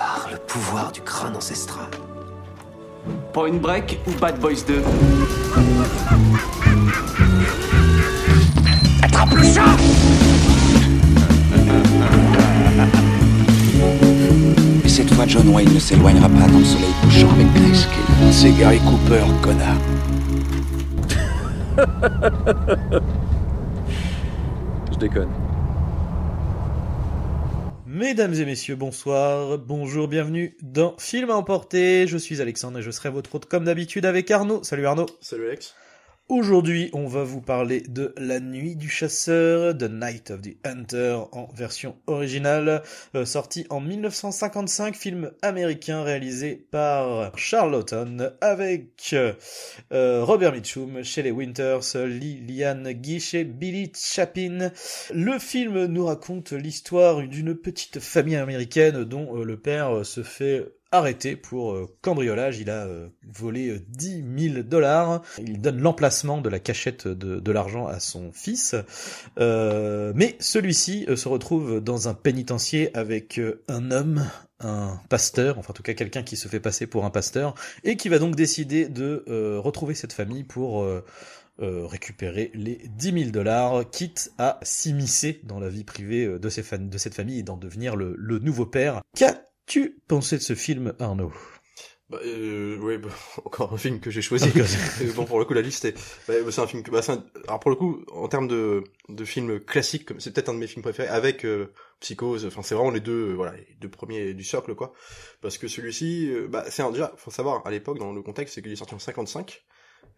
par le pouvoir du crâne ancestral. Point Break ou Bad Boys 2 Attrape le chat Et cette fois, John Wayne ne s'éloignera pas dans le soleil couchant avec Grayscale. C'est Gary Cooper, connard. Je déconne. Mesdames et messieurs, bonsoir, bonjour, bienvenue dans Film à emporter. Je suis Alexandre et je serai votre hôte comme d'habitude avec Arnaud. Salut Arnaud. Salut Alex. Aujourd'hui, on va vous parler de La Nuit du Chasseur, The Night of the Hunter en version originale, euh, sorti en 1955, film américain réalisé par Charlton avec euh, Robert Mitchum, Shelley Winters, Liliane Guichet, Billy Chapin. Le film nous raconte l'histoire d'une petite famille américaine dont euh, le père se fait arrêté pour euh, cambriolage. Il a euh, volé euh, 10 000 dollars. Il donne l'emplacement de la cachette de, de l'argent à son fils. Euh, mais celui-ci euh, se retrouve dans un pénitencier avec euh, un homme, un pasteur, enfin en tout cas quelqu'un qui se fait passer pour un pasteur, et qui va donc décider de euh, retrouver cette famille pour... euh, euh, récupérer les 10 000 dollars, quitte à s'immiscer dans la vie privée euh, de, fan- de cette famille et d'en devenir le, le nouveau père. Qu'as-tu pensé de ce film, Arnaud? Bah, euh, ouais, bah, encore un film que j'ai choisi. Bon, pour le coup, la liste est, bah, c'est un film que, bah, un- alors pour le coup, en termes de, de film classique, comme- c'est peut-être un de mes films préférés, avec euh, Psychose, enfin, c'est vraiment les deux, euh, voilà, les deux premiers du cercle, quoi. Parce que celui-ci, euh, bah, c'est un, déjà, faut savoir, à l'époque, dans le contexte, c'est qu'il est sorti en 55,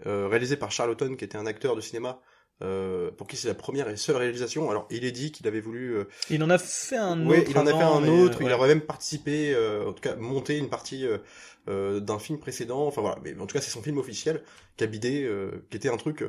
euh, réalisé par Charlton, qui était un acteur de cinéma, euh, pour qui c'est la première et seule réalisation. Alors, il est dit qu'il avait voulu, euh, Il en a fait un Ouais, autre. il en a fait un autre. Il aurait même participé, euh, en tout cas, monté une partie d'un film précédent. Enfin voilà, mais en tout cas, c'est son film officiel qui a bidé, qui était un truc.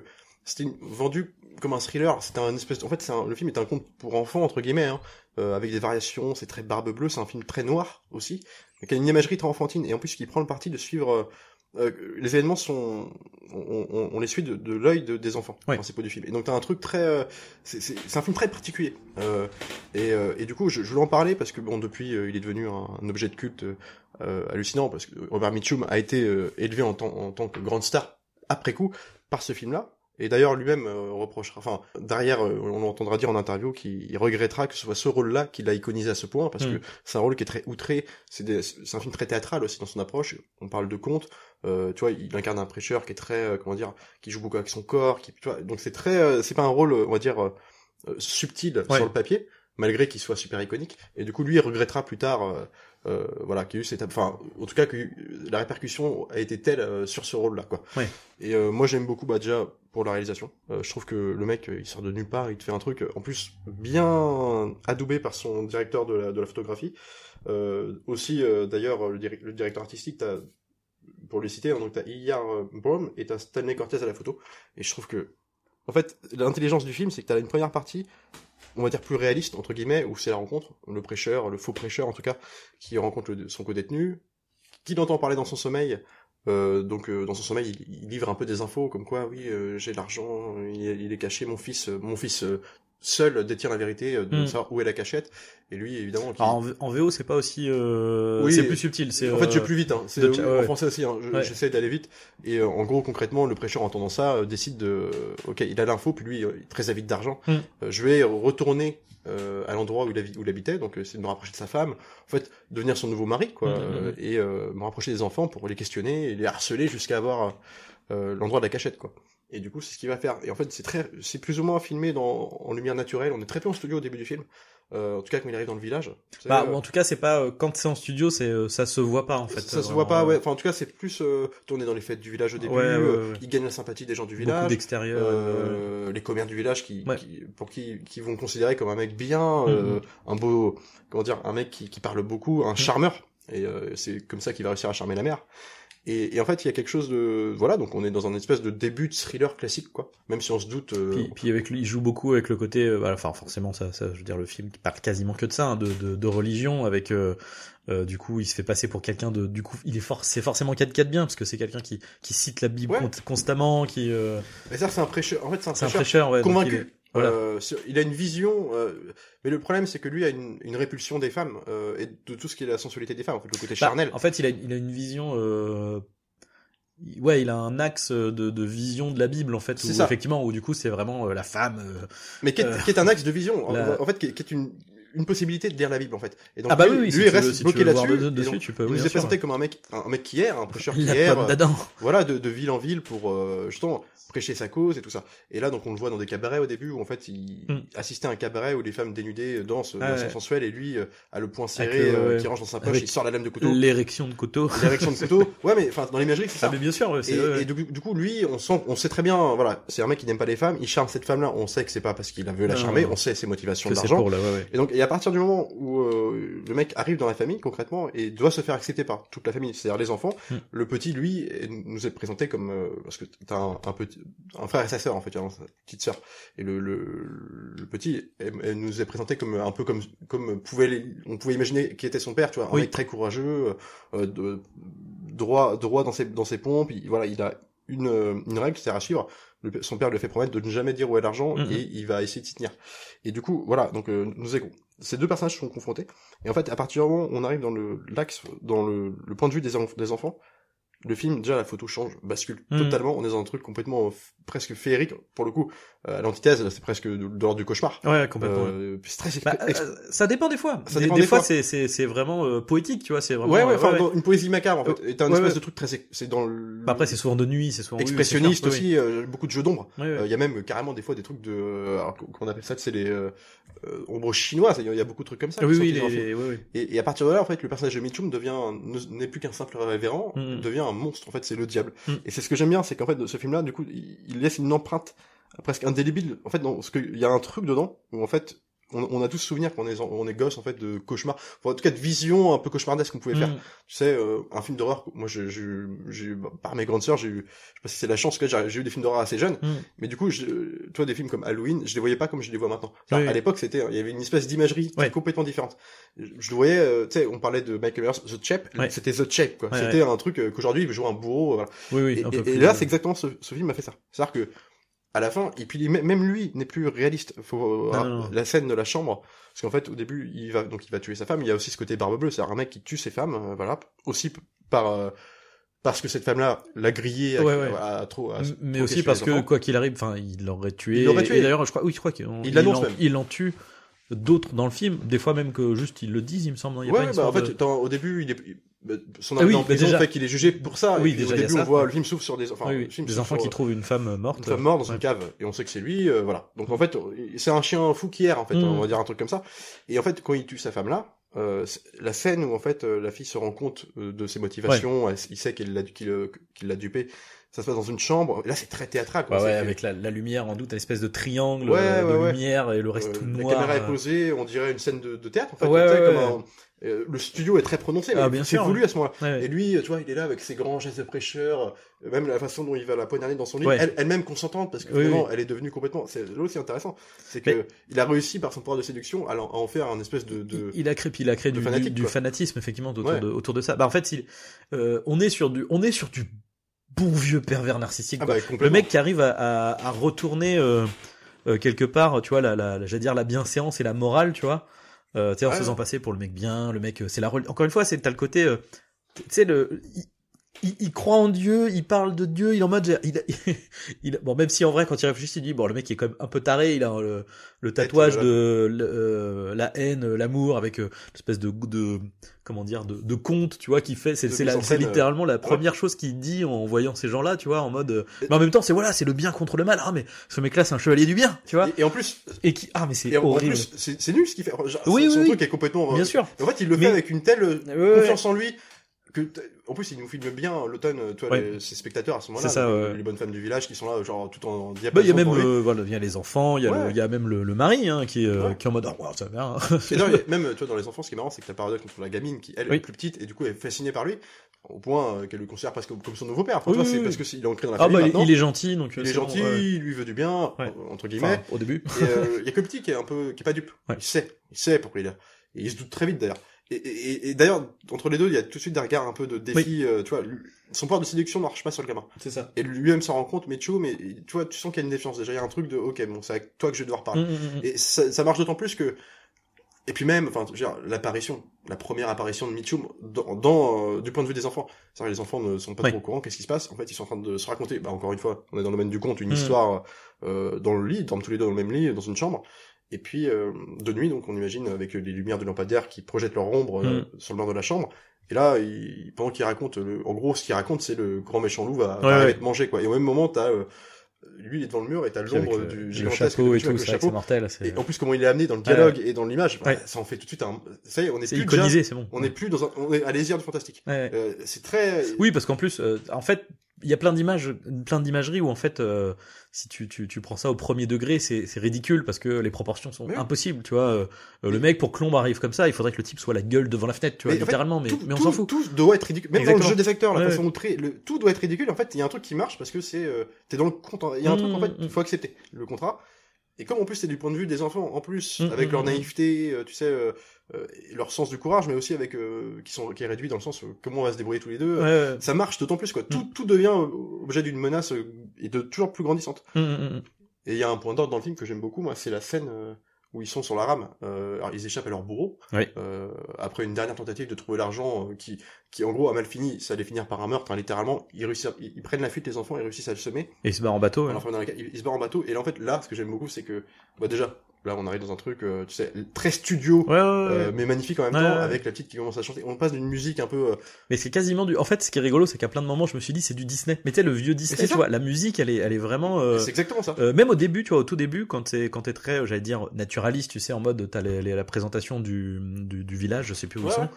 c'était une- vendu comme un thriller. C'était un espèce. En fait, c'est un- le film est un conte pour enfants entre guillemets, hein, avec des variations. C'est très barbe bleue. C'est un film très noir aussi, mais qui a une imagerie très enfantine. Et en plus, qui prend le parti de suivre. Euh, les événements sont, on, on- on les suit de, de l'œil de- des enfants Ouais. principaux du film. Et donc t'as un truc très, euh, c'est un film très particulier. Euh, et, euh, et du coup, je, je voulais en parler parce que bon, depuis, euh, il est devenu un, un objet de culte euh, hallucinant parce que Robert Mitchum a été euh, élevé en tant, en tant que grande star après coup par ce film-là. Et d'ailleurs, lui-même euh, reprochera, enfin, derrière, euh, on entendra dire en interview qu'il il regrettera que ce soit ce rôle-là qui l'a iconisé à ce point, parce Mm. que c'est un rôle qui est très outré, c'est un film très théâtral aussi dans son approche, on parle de conte, euh, tu vois, il incarne un prêcheur qui est très, euh, comment dire, qui joue beaucoup avec son corps, qui, tu vois, donc c'est très, euh, c'est pas un rôle, euh, on va dire, euh, euh, subtil Ouais. sur le papier, malgré qu'il soit super iconique, et du coup, lui, il regrettera plus tard, euh, euh, voilà, qu'il y a eu cette, enfin, en tout cas, que la répercussion a été telle euh, sur ce rôle-là, quoi. Ouais. Et euh, moi, j'aime beaucoup, bah, déjà, pour la réalisation. Euh, je trouve que le mec, euh, il sort de nulle part, il te fait un truc, euh, en plus, bien adoubé par son directeur de la, de la photographie. Euh, aussi, euh, d'ailleurs, le, le directeur artistique, t'as, pour les citer, hein, donc t'as Iyar Brown et t'as Stanley Cortez à la photo. Et je trouve que, en fait, l'intelligence du film, c'est que t'as une première partie, on va dire plus réaliste, entre guillemets, où c'est la rencontre, le prêcheur, le faux prêcheur en tout cas, qui rencontre le- son co-détenu, qu'il entend parler dans son sommeil, euh, donc euh, dans son sommeil, il, livre un peu des infos comme quoi, oui, euh, j'ai l'argent, il, est- il est caché, mon fils, mon fils euh, seul détient la vérité, euh, de Mm. savoir où est la cachette, et lui évidemment. qui- Alors, en, VO, c'est pas aussi. euh, Oui, c'est plus subtil. C'est. en fait, je euh, vais plus vite. Hein. C'est de- ouais. en français aussi. Hein. Je- Ouais. J'essaie d'aller vite. Et euh, en gros, concrètement, le prêcheur, en entendant ça, euh, décide de. Ok, il a l'info, puis lui, euh, il est très avide d'argent. Mm. Euh, je vais retourner euh, à l'endroit où il, habi- où il habitait, donc euh, c'est de me rapprocher de sa femme. En fait, devenir son nouveau mari, quoi, Mm, mm, euh, mm. et euh, me rapprocher des enfants pour les questionner et les harceler jusqu'à avoir euh, l'endroit de la cachette, quoi. Et du coup, c'est ce qu'il va faire. Et en fait, c'est très, c'est plus ou moins filmé dans, en lumière naturelle. On est très peu en studio au début du film. Euh, en tout cas, quand il arrive dans le village. Savez, Bah, euh, en tout cas, c'est pas euh, quand c'est en studio, c'est euh, ça se voit pas en fait. ça euh, se voit vraiment, pas, euh, ouais. Enfin, en tout cas, c'est plus euh, tourné dans les fêtes du village au début. Ouais, euh. Il gagne la sympathie des gens du Beaucoup village. d'extérieur. euh, Euh, les commerces du village qui, pour qui, qui vont le considérer comme un mec bien, euh, Mhm. un beau, comment dire, un mec qui, qui parle beaucoup, un charmeur. Et euh, c'est comme ça qu'il va réussir à charmer la mère. Et, et en fait, il y a quelque chose de, voilà, donc on est dans un espèce de début de thriller classique, quoi. Même si on se doute. euh, Puis, puis avec lui, il joue beaucoup avec le côté, euh, voilà, enfin forcément ça, ça, je veux dire le film qui parle quasiment que de ça, hein, de, de, de religion, avec euh, euh, du coup il se fait passer pour quelqu'un de, du coup il est for c'est forcément 4 4 bien parce que c'est quelqu'un qui qui cite la Bible Ouais. constamment, qui euh, Mais ça, c'est un prêcheur. En fait, c'est un c'est un prêcheur prêcheur, ouais, convaincu. Voilà. Euh, il a une vision, euh, mais le problème c'est que lui a une, une répulsion des femmes euh, et de tout ce qui est la sensualité des femmes, en fait, le côté Bah, charnel. En fait, il a, il a une vision. Euh... Ouais, il a un axe de, de vision de la Bible en fait, où ça. effectivement, où du coup c'est vraiment euh, la femme. euh, mais qui est, est un axe de vision, en- la- en fait, qui est, qui est une, une possibilité de lire la Bible en fait. Et donc, Ah bah lui, oui, si lui reste veux- si tu bloqué là-dessus. de- dessus, tu peux, il oui, nous est présenté comme un mec, un, un mec qui erre, un prêcheur qui erre, d'Adam. voilà, de, de ville en ville pour euh, justement prêcher sa cause et tout ça. Et là, donc, on le voit dans des cabarets au début où en fait, il Mm. assistait à un cabaret où les femmes dénudées dansent Ah de façon ouais. sensuelle et lui euh, a le poing serré le- euh, qui range dans sa poche, il sort la lame de couteau, L'érection de couteau. l'érection de couteau. Ouais, mais enfin, dans l'imagerie, c'est Ah ça. mais bien sûr, Et, du, coup, lui, on sent, on sait très bien, voilà, c'est un mec qui n'aime pas les femmes, il charme cette femme-là, on sait que c'est pas parce qu'il a veut la charmer, on sait ses motivations ouais. Et donc, à partir du moment où euh, le mec arrive dans la famille, concrètement, et doit se faire accepter par toute la famille, c'est-à-dire les enfants, Mm. le petit, lui, nous est présenté comme, euh, parce que t'as un, un petit, un frère et sa sœur, en fait, a sa petite sœur. Et le, le, le petit elle, elle nous est présenté comme un peu comme, comme pouvait les- on pouvait imaginer qui était son père, tu vois, un Oui. mec très courageux, euh, de, droit, droit dans ses, dans ses pompes, il, voilà, il a une, euh, une règle, c'est à suivre. Le- son père lui fait promettre de ne jamais dire où est l'argent Mhm. et il va essayer de s'y tenir. Et du coup, voilà, donc euh, nous est- ces deux personnages sont confrontés. Et en fait, à partir du moment où on arrive dans le l'axe, dans le, point de vue des enfants, le film, déjà la photo change, bascule Mhm. totalement. On est dans un truc complètement presque féerique pour le coup. Euh, à l'antithèse, c'est presque de, de l'ordre du cauchemar. Ouais, complètement. Euh, c'est très Bah, euh, ça dépend des fois. Ça des, dépend des des fois, fois. c'est c'est c'est vraiment euh, poétique, tu vois. C'est vraiment. Ouais, ouais, euh, une poésie macabre en fait. T'as un espèce de truc très, c'est dans le. Bah, après, c'est souvent de nuit, c'est souvent c'est expressionniste. Oui, aussi, beaucoup de jeux d'ombre. Il y a même carrément des fois des trucs de, alors qu'on appelle ça, c'est les ombres chinoises. Il y, a- beaucoup de trucs comme ça. oui, oui, les. Et, à partir de là, en fait, le personnage de Mitchum devient n'est plus qu'un simple révérend, Mhm. devient un monstre. En fait, c'est le diable. Mhm. Et c'est ce que j'aime bien, c'est qu'en fait, de ce film-là, du coup, il, il laisse une empreinte presque indélébile. En fait, dans ce que il y a un truc dedans où en fait. On, on a tous souvenir quand on est, on est gosse en fait de cauchemar, enfin, en tout cas de vision un peu cauchemardesque qu'on pouvait faire. Mm. Tu sais, euh, un film d'horreur. Moi, j'ai bah, par mes grandes sœurs, j'ai eu, je sais pas si c'est la chance que j'ai j'ai eu des films d'horreur assez jeunes. Mm. Mais du coup, je, toi, des films comme Halloween, je les voyais pas comme je les vois maintenant. C'est-à-dire, Oui. À l'époque, c'était, il y avait une espèce d'imagerie Ouais. complètement différente. Je, le voyais, euh, tu sais, on parlait de Michael Myers, The Chap, Ouais. c'était The Chap, quoi. Ouais, c'était un truc euh, qu'aujourd'hui, il veut jouer un bourreau, voilà. Oui, oui, Et, et- là, c'est exactement ce, ce film a fait ça. C'est-à-dire que, à la fin, et puis même lui n'est plus réaliste. Faut, Non, euh, non, non. La scène de la chambre, parce qu'en fait, au début, il va, donc il va tuer sa femme. Il y a aussi ce côté barbe bleue, c'est un mec qui tue ses femmes, euh, voilà, aussi par euh, parce que cette femme-là l'a grillé à, Ouais, ouais. à- à trop. à- mais trop aussi parce que enfants. quoi qu'il arrive, enfin, il l'aurait tué. Il l'aurait tué. Et d'ailleurs, je crois, oui, je crois qu'il Il l'annonce même. Il en tue d'autres dans le film. Des fois même que juste ils le disent, il me semble. non, Il y a Ouais, pas une bah, en fait, de- dans- au début, il est, son Ah arrivée oui, en prison déjà- fait qu'il est jugé pour ça. Oui, et déjà, au début, ça, on voit ouais. le film s'ouvre sur des, enfin, Oui, film des enfants sur, qui trouvent une femme morte. une femme morte dans Ouais. une cave et on sait que c'est lui, euh, voilà. Donc en fait, c'est un chien fou qui erre en fait, on va dire un truc comme ça. Et en fait, quand il tue sa femme là, euh, la scène où en fait euh, la fille se rend compte euh, de ses motivations, elle- il sait qu'elle l'a qu'il euh, qu'il l'a dupé. Ça se passe dans une chambre. Et là, c'est très théâtral. Quoi. Ouais, ouais, avec la, la lumière en doute, une espèce de triangle Ouais, de lumière et le reste Euh, tout la noir. caméra est posée, on dirait une scène de, de théâtre en fait. Comme un- euh, le studio est très prononcé, Ah, mais bien c'est sûr, voulu à ce moment-là. Ouais, ouais. Et lui, tu vois, il est là avec ses grands gestes de prêcheur, euh, même la façon dont il va la poignarder dans son lit, Ouais. elle, elle-même consentante, parce que Oui, vraiment, oui. elle est devenue complètement. C'est là aussi intéressant, c'est que Mais- il a réussi par son pouvoir de séduction à, en faire un espèce de. de... Il a créé, il a créé du, fanatisme effectivement autour, de, autour de ça. Bah en fait, il, euh, on est sur du, on est sur du bon vieux pervers narcissique. Ah bah, le mec qui arrive à, à, à retourner euh, quelque part, tu vois, la, la, la- j'allais dire la bienséance et la morale, tu vois. Euh, tu sais, en Ouais, se faisant passer pour le mec bien, le mec, euh, c'est la encore une fois, c'est t'as le côté, euh, tu sais le, il, il, croit en Dieu, il parle de Dieu, il est en mode, il, il, bon même si en vrai quand il réfléchit, il dit bon le mec il est quand même un peu taré, il a le, le tatouage de le- euh, la haine, l'amour avec euh, l'espèce de de comment dire de, de conte, tu vois, qui fait, c'est c'est c'est euh, littéralement la première chose qu'il dit en voyant ces gens-là, tu vois, en mode, euh, mais en même temps c'est voilà, c'est le bien contre le mal. Ah mais ce mec-là c'est un chevalier du bien, tu vois, Et, et en plus, et qui ah mais c'est horrible. plus, c'est c'est nul ce qu'il fait. Genre, Oui, son oui, truc est complètement. euh, Bien sûr. En fait, il le Mais- fait avec une telle euh, confiance en lui que en plus il nous filme bien l'automne euh, tu vois Ouais. les- ses spectateurs à ce moment-là C'est ça, donc, ouais. les bonnes femmes du village qui sont là genre tout en Bah, diapason il y a même, euh, voilà, il y a les enfants, il y a, le- Ouais. il y a même le, le mari, hein, qui est, euh, Ouais. qui est en mode, ah, wow, ça va. hein. Et il a même, tu vois, dans les enfants, ce qui est marrant, c'est que t'as parodié contre la gamine qui, elle, Oui. est plus petite et du coup, est fascinée par lui, au point qu'elle le considère presque comme, son nouveau père. Enfin, Oui, c'est oui. parce que il est ancré dans la Ah famille bah, il- maintenant. il est gentil, donc. Il est gentil, il lui veut du bien, Ouais. entre guillemets. Enfin, au début. Et euh, il y a que le petit qui est un peu, qui est pas dupe. Ouais. Il sait, il sait pourquoi il est là. Et il se doute très vite d'ailleurs. Et, et, et d'ailleurs, entre les deux, il y a tout de suite des regards un peu de défi, euh, tu vois, lui- son pouvoir de séduction ne marche pas sur le gamin. C'est ça. Et lui-même s'en rend compte, mais Cho, mais tu vois, tu sens qu'il y a une défiance déjà, il y a un truc de, ok, bon, c'est avec toi que je vais devoir parler. Mm, mm, mm. Et ça, ça marche d'autant plus que, et puis même, enfin, l'apparition, la première apparition de Mitchum dans, dans, euh, du point de vue des enfants. C'est-à-dire les enfants ne sont pas Oui. trop au courant, qu'est-ce qui se passe? En fait, ils sont en train de se raconter, bah, encore une fois, on est dans le domaine du conte, une histoire euh, dans le lit, ils dorment tous les deux dans le même lit, dans une chambre. Et puis, euh, de nuit, donc, on imagine, avec les lumières de lampadaire qui projettent leur ombre euh, Mm. sur le mur de la chambre. Et là, il, pendant qu'il raconte, le, en gros, ce qu'il raconte, c'est le grand méchant loup va, va Ouais, arriver ouais. te manger, quoi. Et au même moment, t'as, euh, lui, il est devant le mur et t'as l'ombre le, du le gigantesque chapeau et tout, le c'est mortel. Et en plus, comment il est amené dans le dialogue et dans l'image, bah, ça en fait tout de suite un. Ça y est, on est C'est plus déjà- c'est bon. on n'est plus dans un, on est à l'ésir du fantastique. Ouais. Euh, c'est très. Oui, parce qu'en plus, euh, en fait, il y a plein d'images, plein d'imageries où en fait, euh, si tu, tu, tu prends ça au premier degré, c'est c'est ridicule parce que les proportions sont oui. impossibles, tu vois. Euh, euh, le mec, pour que l'ombre arrive comme ça, il faudrait que le type soit la gueule devant la fenêtre, tu vois, Mais en fait, littéralement, mais, mais on s'en fout. Tout doit être ridicule. Même dans Exactement. le jeu des acteurs, la Ouais, façon de créer, le, tout doit être ridicule. En fait, il y a un truc qui marche parce que c'est, euh, t'es dans le contrat. Il y a un truc en fait, Mm, il faut accepter le contrat. Et comme en plus c'est du point de vue des enfants, en plus Mm, avec mm, leur naïveté, tu sais, euh, leur sens du courage, mais aussi avec euh, qui sont qui est réduit dans le sens euh, comment on va se débrouiller tous les deux. Ouais. Ça marche d'autant plus quoi. Mm. Tout tout devient objet d'une menace euh, et de toujours plus grandissante. Hum, hum. Et il y a un point d'ordre dans le film que j'aime beaucoup, moi, c'est la scène euh, où ils sont sur la rame. Euh, alors ils échappent à leur bourreau. Oui. Euh, après une dernière tentative de trouver l'argent qui, qui en gros a mal fini, ça allait finir par un meurtre, hein, littéralement. Ils, réussissent à- ils, ils prennent la fuite les enfants, ils réussissent à le semer. Et il se barre en bateau. Ouais. ils, ils se barrent en bateau. Et là, en fait, là, ce que j'aime beaucoup, c'est que, bah déjà, là, on arrive dans un truc, euh, tu sais, très studio. Ouais, ouais, ouais. euh, mais magnifique en même temps, avec la petite qui commence à chanter. On passe d'une musique un peu. euh, Mais c'est quasiment du. En fait, ce qui est rigolo, c'est qu'à plein de moments, je me suis dit, c'est du Disney. Mais tu sais, le vieux Disney, tu vois, la musique, elle est, elle est vraiment. c'est exactement ça. Même au début, tu vois, au tout début, quand t'es quand t'es très, j'allais dire naturaliste, tu sais, en mode t'as les, les- la présentation du, du du village, je sais plus où ils sont,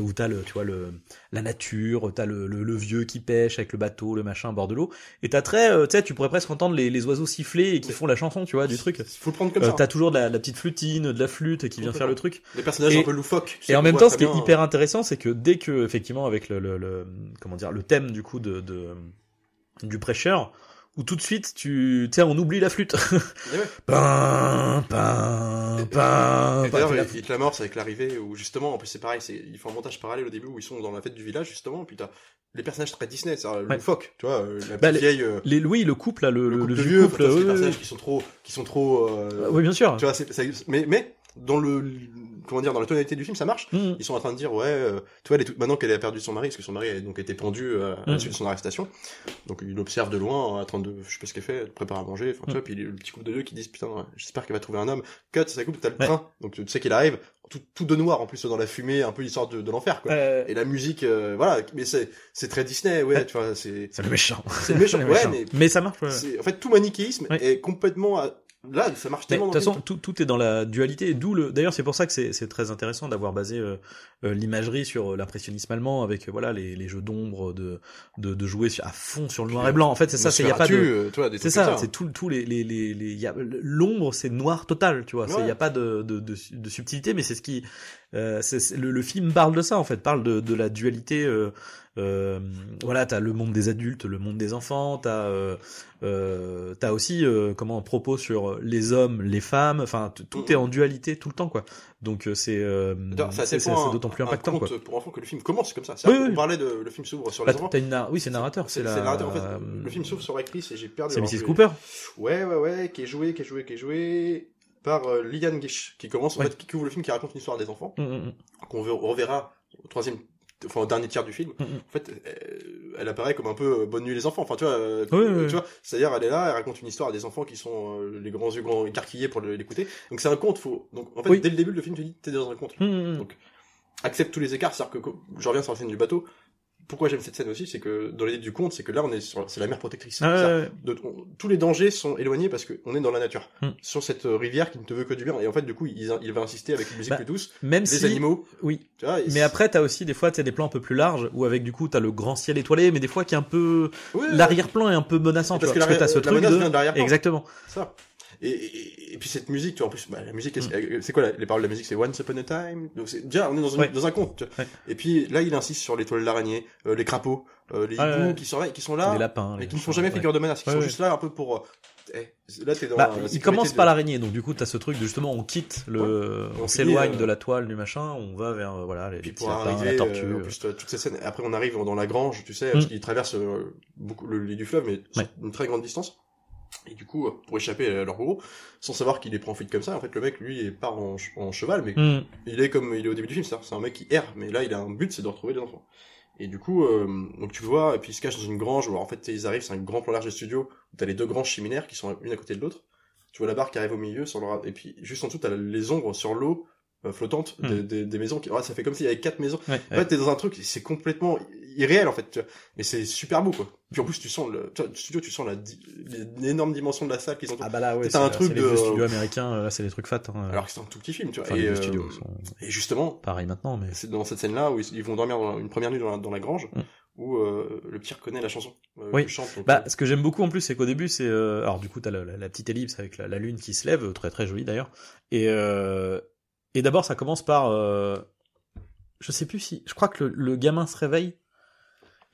où t'as le, tu vois le la nature, t'as le, le le vieux qui pêche avec le bateau, le machin à bord de l'eau, et t'as très, euh, tu sais, tu pourrais presque entendre les, les oiseaux siffler et qui font la chanson, tu vois, du truc. Faut le prendre comme Euh, ça. t'as toujours de la, la petite flutine, de la flûte qui vient faire le truc. Les personnages et- un peu loufoques. Et en même temps, ce qui est hyper intéressant, c'est que dès que, effectivement, avec le, le, comment dire, le thème du coup de, de du prêcheur, où tout de suite, tu, sais, on oublie la flûte. ouais. Pin, pin, pin, D'ailleurs, pin. il te l'amorce avec l'arrivée où justement, en plus c'est pareil, c'est ils font un montage parallèle au début où ils sont dans la fête du village justement, puis t'as les personnages très Disney, c'est le Ouais. loufoque, tu vois, euh, la Bah, les- vieille, euh, Les, oui, le couple, là, le, le le, couple le vieux couple. les personnages qui sont trop, qui sont trop, euh, Oui, bien sûr. tu vois, mais mais dans le, comment dire, dans la tonalité du film, ça marche. Mm. Ils sont en train de dire ouais, euh, tu vois, elle est toute- maintenant qu'elle a perdu son mari, parce que son mari a donc été pendu euh, à la Mhm. suite de son arrestation, donc il observe de loin, en train de, je sais pas ce qu'elle fait, elle prépare à manger, enfin tu Mhm. vois, puis le petit couple de deux qui disent putain, ouais, j'espère qu'elle va trouver un homme. Cut, ça coupe, t'as le Ouais. train, donc tu sais qu'il arrive, tout, tout de noir en plus dans la fumée, un peu l'histoire de, de l'enfer quoi. Euh, Et la musique, euh, voilà, mais c'est c'est très Disney, ouais, tu vois, c'est c'est le méchant. c'est méchant, Le ouais, méchant. mais ça marche. ouais. en fait tout manichéisme est complètement à- là, ça marche tellement. de toute façon, tout, tout est dans la dualité. D'où le. D'ailleurs, c'est pour ça que c'est c'est très intéressant d'avoir basé euh, euh, l'imagerie sur euh, l'impressionnisme allemand avec euh, voilà les, les jeux d'ombre, de, de de jouer à fond sur le noir et blanc. En fait, c'est ça. C'est il y a pas de. C'est ça, c'est tout, tout les, les, les, les- y a, l'ombre, c'est noir total, tu vois. Il Ouais. n'y a pas de, de, de, de subtilité, mais c'est ce qui, euh, c'est- le, le film parle de ça en fait, parle de, de la dualité. Euh, euh, voilà, t'as le monde des adultes, le monde des enfants, t'as, euh, euh, aussi comment un propos sur les hommes, les femmes. Enfin, tout est en dualité tout le temps, quoi. Donc c'est, d'autant plus un impactant, quoi. pour enfants que le film commence comme ça. Oui, on oui. parlait de le film s'ouvre sur Bah, les enfants. t'as une, nar- oui, c'est narrateur, C'est la, le narrateur en fait. Le film s'ouvre sur l'actrice et j'ai perdu. C'est Mrs Cooper. Ouais, ouais, ouais, qui est joué, qui est joué, qui est joué par euh, Liliane Gish, qui commence en Ouais. fait, qui ouvre le film, qui raconte une histoire des enfants, Mm, mm, mm. qu'on ver- reverra au troisième, enfin au dernier tiers du film. Mm, mm. En fait, elle apparaît comme un peu euh, bonne nuit les enfants. Enfin, tu vois, euh, Oui, oui, tu vois, c'est-à-dire elle est là, elle raconte une histoire des enfants qui sont euh, les grands yeux grands écarquillés pour l'écouter. Donc c'est un conte faux. Donc en fait, Oui. dès le début, le film te dit t'es dans un conte. Mm. Donc, accepte tous les écarts, c'est-à-dire que, je reviens sur la scène du bateau, pourquoi j'aime cette scène aussi, c'est que dans l'idée du conte, c'est que là on est sur, c'est la mer protectrice. Ah, ouais. de- on- tous les dangers sont éloignés parce qu'on est dans la nature, Hmm. sur cette euh, rivière qui ne te veut que du bien. Et en fait, du coup, il, il va insister avec une musique Bah, plus douce, Même les si, animaux, oui, tu vois. Mais après, t'as aussi des fois, t'as des plans un peu plus larges où avec du coup, t'as le grand ciel étoilé, mais des fois qui est un peu Ouais, l'arrière-plan est un peu menaçant, parce tu que vois, la, parce que t'as ce la truc de vient de l'arrière-plan. exactement. Ça. Et, et, et puis cette musique, tu vois, en plus, bah, la musique, Mm. euh, c'est quoi la- les paroles de la musique C'est Once Upon a Time? Donc c'est déjà, on est dans, une- Ouais. dans un conte. tu vois. Ouais. Et puis là, il insiste sur l'étoile de l'araignée, euh, les crapauds, euh, les Ah, hiboux qui sont là, qui sont là, les lapins, mais qui ne font jamais figure de menace, qui sont juste là un peu pour euh, eh, là t'es dans Bah, la il commence de- par l'araignée, donc du coup t'as ce truc de justement on quitte le, Ouais. on s'éloigne finit, de euh, la toile du machin, on va vers euh, voilà les, Puis pour lapins, arriver, la tortue. euh, en euh. plus, toutes ces scènes. Après, on arrive dans la grange, tu sais, Mm. parce qu'il traverse euh, beaucoup le lit du fleuve, mais Ouais. une très grande distance. Et du coup, pour échapper à leur bourreau, sans savoir qu'il les prend en fuite comme ça, en fait, le mec, lui, il part en, ch- en cheval, mais Hmm. il est comme il est au début du film, c'est un mec qui erre, mais là, il a un but, c'est de retrouver les enfants. Et du coup, euh, donc tu le vois, et puis il se cache dans une grange où en fait ils arrivent, c'est un grand plan large de studio où t'as les deux granges chiminaires qui sont une à côté de l'autre. Tu vois la barre qui arrive au milieu, sur leur... et puis juste en dessous t'as les ombres sur l'eau euh, flottante des, Hmm. des, des maisons. Qui... ça fait comme s'il y avait quatre maisons. Ouais, En ouais. fait, t'es dans un truc, c'est complètement irréel en fait, tu vois. mais c'est super beau quoi. Puis en plus, tu sens le, tu vois, le studio, tu sens la l'énorme dimension de la salle qu'ils ont. Ah bah là ouais, T'as un c'est- truc c'est les de- vieux studios américains, euh, là c'est des trucs fat. Hein. Alors que c'est un tout petit film, tu vois. enfin, et, euh, studios sont et justement, pareils maintenant, mais c'est dans cette scène-là où ils, vont dormir dans une première nuit dans la, dans la grange, Mm. où euh, le petit reconnaît la chanson. Euh, Oui. qu'il chante, donc, Bah, euh, ce que j'aime beaucoup en plus, c'est qu'au début, c'est euh, alors du coup, t'as la, la, la petite ellipse avec la, la lune qui se lève, euh, très très jolie d'ailleurs. Et euh, et d'abord, ça commence par, euh, je sais plus si, je crois que le, le gamin se réveille.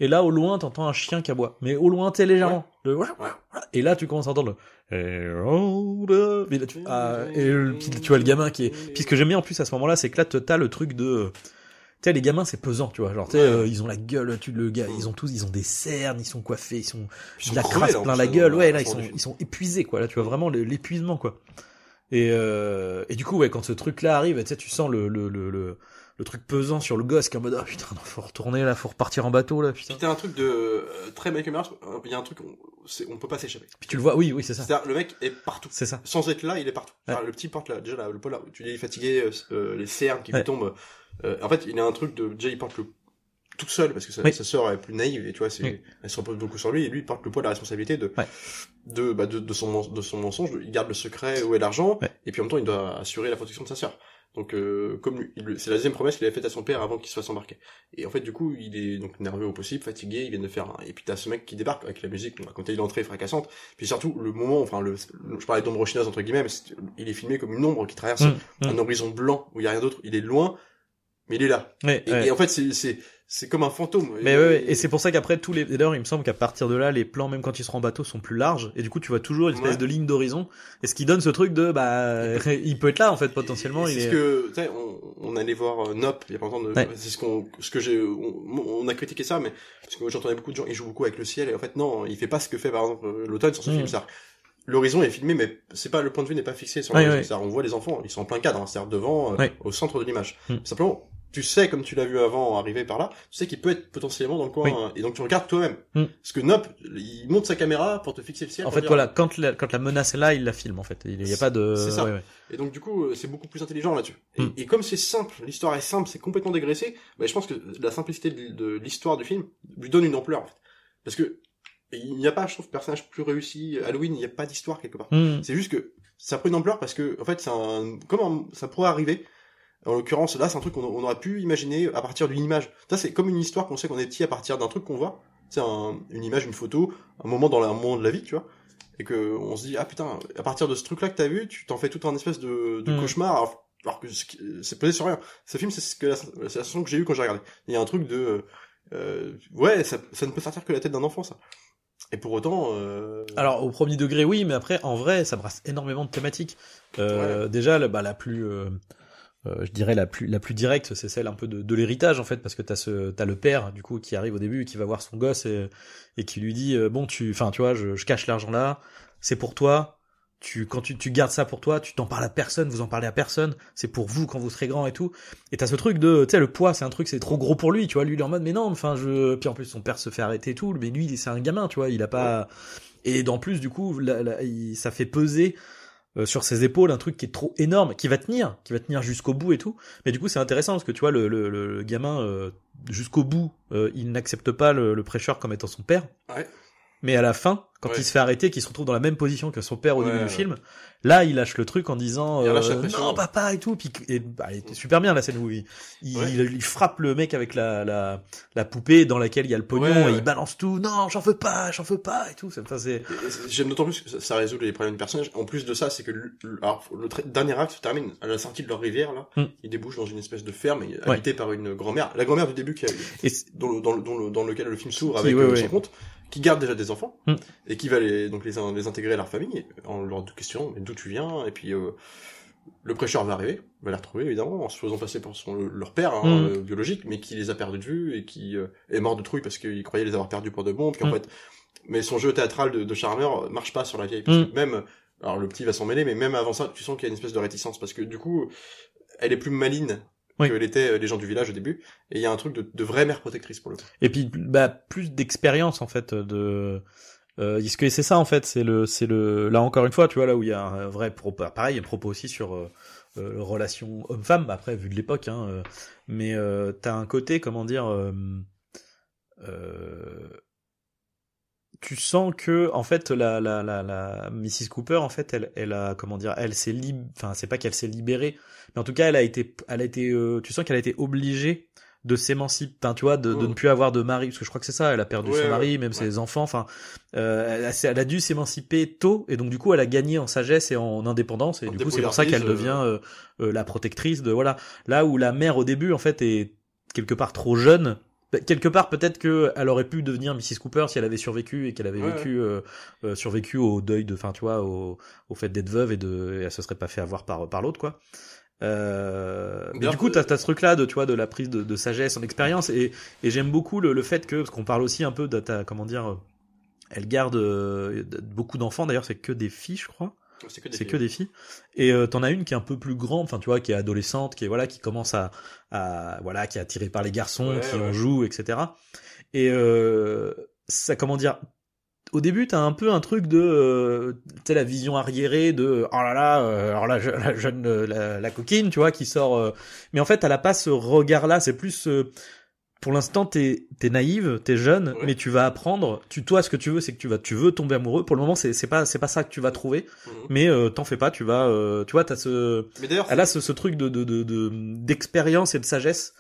Et là, au loin, t'entends un chien qui aboie. Mais au loin, t'es légèrement. Le- Et là, tu commences à entendre le. Et là, tu, ah, et le- puis tu vois le gamin qui est. Puis ce que j'aime bien en plus à ce moment-là, c'est que là, t'as le truc de. Tu sais, les gamins, c'est pesant, tu vois. Genre, tu euh, ils ont la gueule, tu le gars, ils ont tous, ils ont des cernes, ils sont coiffés, ils sont, ils de la crevés, crasse là, plein la dans gueule. Ouais, là, ils sont, ils sont épuisés, quoi. Là, tu vois vraiment l'épuisement, quoi. Et, euh, et du coup, ouais, quand ce truc-là arrive, tu sais, tu sens le, le, le, le, le truc pesant sur le gosse qui est en mode, ah putain, non, faut retourner là, faut repartir en bateau là, putain. T'as un truc de euh, très Michael Myers, il y a un truc, on, c'est- on peut pas s'échapper. Puis tu le vois, oui, oui, c'est ça. C'est-à-dire, le mec est partout. C'est ça. Sans être là, il est partout. Ouais. Enfin, le petit porte là, déjà là, le polar, tu dis il est fatigué, euh, euh, les cernes qui Ouais. lui tombent. euh, en fait, il a un truc de, déjà il porte le tout seul parce que sa, Oui. sa sœur est plus naïve et tu vois, c'est, Oui. elle se repose beaucoup sur lui et lui il porte le poids de la responsabilité de, Ouais. de, bah, de, de son, de son mensonge. Il garde le secret où est l'argent et puis en même temps il doit assurer la protection de sa sœur. Donc euh, comme c'est la deuxième promesse qu'il avait faite à son père avant qu'il se fasse embarquer. Et en fait du coup il est donc nerveux au possible, fatigué, il vient de faire un... et puis t'as ce mec qui débarque avec la musique, on va compter l'entrée fracassante. Puis surtout le moment, enfin le, le- je parlais d'ombre chinoise entre guillemets, mais il est filmé comme une ombre qui traverse Mm, mm. un horizon blanc où il y a rien d'autre. Il est loin, mais il est là. Ouais, Et, ouais. et en fait c'est c'est comme un fantôme. Mais ouais, et c'est pour ça qu'après tous les, d'ailleurs, il me semble qu'à partir de là, les plans, même quand ils seront en bateau, sont plus larges, et du coup, tu vois toujours une espèce Ouais. de ligne d'horizon, et ce qui donne ce truc de, bah, il peut être là, en fait, potentiellement, c'est est... ce que tu sais, on, on allait voir euh, Nop il y a pas longtemps. de- Ouais. C'est ce qu'on, ce que j'ai, on, on a critiqué ça, mais parce que j'entendais beaucoup de gens, ils jouent beaucoup avec le ciel et en fait non, il fait pas ce que fait par exemple euh, l'automne sur ce Mm. film. L'horizon est filmé, mais c'est pas le point de vue n'est pas fixé sur l'horizon. ouais. On voit les enfants, ils sont en plein cadre, hein, c'est-à-dire devant, euh, au centre de l'image. Mm. Simplement, tu sais, comme tu l'as vu avant arriver par là, tu sais qu'il peut être potentiellement dans le coin, Oui. hein, et donc tu regardes toi-même. Mm. Parce que Nop, il monte sa caméra pour te fixer le ciel. En fait, dire- voilà, quand la, quand la menace est là, il la filme, en fait. Il y a pas de... C'est ça. ouais, ouais. Et donc du coup, euh, c'est beaucoup plus intelligent là-dessus. Et, Mm. et comme c'est simple, l'histoire est simple, c'est complètement dégraissé, bah, je pense que la simplicité de, de l'histoire du film lui donne une ampleur. En fait. Parce que il n'y a pas, je trouve, personnage plus réussi. Halloween, il n'y a pas d'histoire quelque part. Hmm. C'est juste que ça prend une ampleur parce que, en fait, c'est un, comment ça pourrait arriver. En l'occurrence, là, c'est un truc qu'on on aurait pu imaginer à partir d'une image. Ça, c'est comme une histoire qu'on sait qu'on est petit à partir d'un truc qu'on voit. C'est un, une image, une photo, un moment dans la, un moment de la vie, tu vois. Et que on se dit, ah putain, à partir de ce truc-là que t'as vu, tu t'en fais tout un espèce de, de Mm. cauchemar, alors, alors que c'est posé sur rien. Ce film, c'est ce que la, sensation que j'ai eue quand j'ai regardé. Il y a un truc de, euh, ouais, ça, ça ne peut sortir que la tête d'un enfant, ça. Et pour autant, euh, Alors, au premier degré, oui, mais après, en vrai, ça brasse énormément de thématiques. Euh, Déjà, la, bah, la plus... euh, je dirais la plus la plus directe, c'est celle un peu de, de l'héritage en fait, parce que t'as ce t'as le père du coup qui arrive au début qui va voir son gosse et, et qui lui dit euh, bon tu enfin tu vois je, je cache l'argent là, c'est pour toi, tu quand tu, tu gardes ça pour toi, tu t'en parles à personne, vous en parlez à personne, c'est pour vous quand vous serez grand et tout. Et t'as ce truc de tu sais le poids c'est un truc c'est trop gros pour lui, tu vois. Lui il est en mode mais non enfin je puis en plus son père se fait arrêter et tout, mais lui c'est un gamin tu vois. Il a pas et en plus du coup il- ça fait peser euh, sur ses épaules un truc qui est trop énorme, qui va tenir, qui va tenir jusqu'au bout et tout. Mais du coup, c'est intéressant parce que tu vois, le, le, le gamin, euh, jusqu'au bout, euh, il n'accepte pas le, le prêcheur comme étant son père. Ouais. Mais à la fin, quand Ouais. il se fait arrêter, qu'il se retrouve dans la même position que son père au Ouais, début ouais. du film, là, il lâche le truc en disant Il euh, non papa et tout. Puis et, bah, il était super bien la scène où il, il, il- il frappe le mec avec la, la, la poupée dans laquelle il y a le pognon et il balance tout. Non, j'en veux pas, j'en veux pas et tout. C'est- Enfin, J'aime d'autant plus que ça, ça résout les problèmes du personnage. En plus de ça, c'est que le, alors, le tra- dernier acte se termine à la sortie de leur rivière, là. Hmm. Ils débouchent dans une espèce de ferme habitée par une grand-mère. La grand-mère du début qui a, et dans, le, dans, le, dans, le, dans lequel le film s'ouvre avec euh, son compte, qui garde déjà des enfants Mm. et qui va les donc les, in- les intégrer à leur famille en leur questionnant mais d'où tu viens et puis euh, le prêcheur va arriver, va les retrouver évidemment en se faisant passer pour son leur père hein, Mm. euh, biologique mais qui les a perdus de vue et qui euh, est mort de trouille parce qu'il croyait les avoir perdus pour de bon puis en Mm. fait mais son jeu théâtral de, de charmeur marche pas sur la vieille parce que même alors le petit va s'en mêler mais même avant ça tu sens qu'il y a une espèce de réticence parce que du coup elle est plus maligne Oui. que l'étaient euh, les gens du village au début et il y a un truc de, de vraie mère protectrice pour le coup. Et puis bah plus d'expérience en fait de euh, est-ce que c'est ça en fait c'est le c'est le là encore une fois tu vois là où il y a un vrai propos pareil un propos aussi sur euh, euh, relation homme-femme après vu de l'époque hein euh, mais euh, t'as un côté comment dire euh, euh, tu sens que en fait la la la, la Mrs Cooper en fait elle elle a comment dire elle s'est lib enfin c'est pas qu'elle s'est libérée mais en tout cas elle a été elle a été euh, tu sens qu'elle a été obligée de s'émanciper enfin tu vois de, de Mm. ne plus avoir de mari parce que je crois que c'est ça elle a perdu Ouais, son mari ouais, même ouais. ses enfants enfin euh, elle, a, elle a dû s'émanciper tôt et donc du coup elle a gagné en sagesse et en indépendance et En du coup c'est pour ça qu'elle débrouillardise, devient euh, euh, la protectrice de voilà là où la mère au début en fait est quelque part trop jeune quelque part peut-être que elle aurait pu devenir Mrs Cooper si elle avait survécu et qu'elle avait Ouais, vécu euh, euh, survécu au deuil de enfin tu vois au, au fait d'être veuve et de et elle se serait pas fait avoir par par l'autre quoi euh, mais du coup, t'as as ce truc-là de, tu vois, de la prise de, de sagesse, en expérience, et, et j'aime beaucoup le, le fait que, parce qu'on parle aussi un peu de ta, comment dire, elle garde euh, de- beaucoup d'enfants. D'ailleurs, c'est que des filles, je crois. C'est que des C'est filles. que des filles. Et euh, t'en as une qui est un peu plus grande, enfin tu vois, qui est adolescente, qui est voilà, qui commence à, à voilà, qui est attirée par les garçons, Ouais, qui ouais. en joue, etc. Et euh, ça, comment dire, au début, t'as un peu un truc de, euh, tu sais, la vision arriérée de, oh là là, euh, alors je- la jeune, euh, la, la coquine, tu vois, qui sort. euh, mais en fait, elle a pas ce regard-là. C'est plus, euh, pour l'instant, t'es es naïve, t'es jeune, Ouais. mais tu vas apprendre. Tu, toi, ce que tu veux, c'est que tu vas, tu veux tomber amoureux. Pour le moment, c'est c'est pas, c'est pas ça que tu vas trouver. Mhm. Mais euh, t'en fais pas, tu vas, euh, tu vois, t'as ce, Mais d'ailleurs, elle a ce, ce truc de de de de- d'expérience et de sagesse.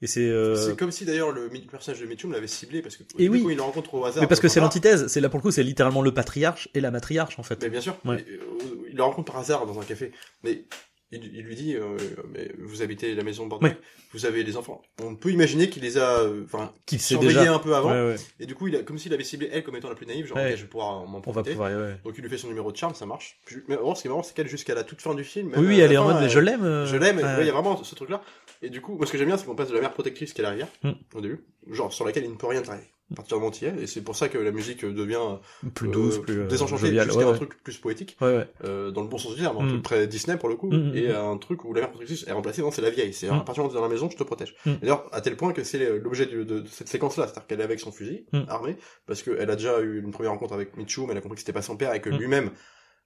Et c'est, euh, c'est comme si d'ailleurs le personnage de Mitchum l'avait ciblé parce que Et oui. coup, il le rencontre au hasard. mais parce que c'est l'antithèse. C'est là pour le coup, c'est littéralement le patriarche et la matriarche en fait. Mais bien sûr, Ouais. Il le rencontre par hasard dans un café. Mais il, il lui dit, euh, mais vous habitez la maison Bordeaux, Ouais. vous avez des enfants. On peut imaginer qu'il les a, euh, enfin, Qu'il surveillés déjà. un peu avant. Ouais, ouais. Et du coup, il a, comme s'il avait ciblé elle comme étant la plus naïve, genre, Ouais. ok, je vais pouvoir m'en On va profiter. pouvoir. ouais. Donc il lui fait son numéro de charme, ça marche. Mais alors, ce qui est marrant, c'est qu'elle jusqu'à la toute fin du film. Oui, elle est en mode, mais je l'aime. euh, Je l'aime, il y a vraiment ce truc-là. Et du coup, moi, ce que j'aime bien, c'est qu'on passe de la mère protectrice qui est la rivière, Mm. au début, genre sur laquelle il ne peut rien travailler. Y est, et c'est pour ça que la musique devient plus douce, plus euh, désenchantée, jusqu'à Ouais, un truc plus poétique, Ouais, ouais. euh, dans le bon sens du terme, un Mm. truc très Disney pour le coup, Mm, mm, et mm. un truc où la mère protectrice est remplacée, non, c'est la vieille. C'est à partir du moment où tu es dans la maison, je te protège. D'ailleurs, à tel point que c'est l'objet de, de- de cette séquence-là, c'est-à-dire qu'elle est avec son fusil, armé, parce qu'elle a déjà eu une première rencontre avec Michum, elle a compris que c'était pas son père et que lui-même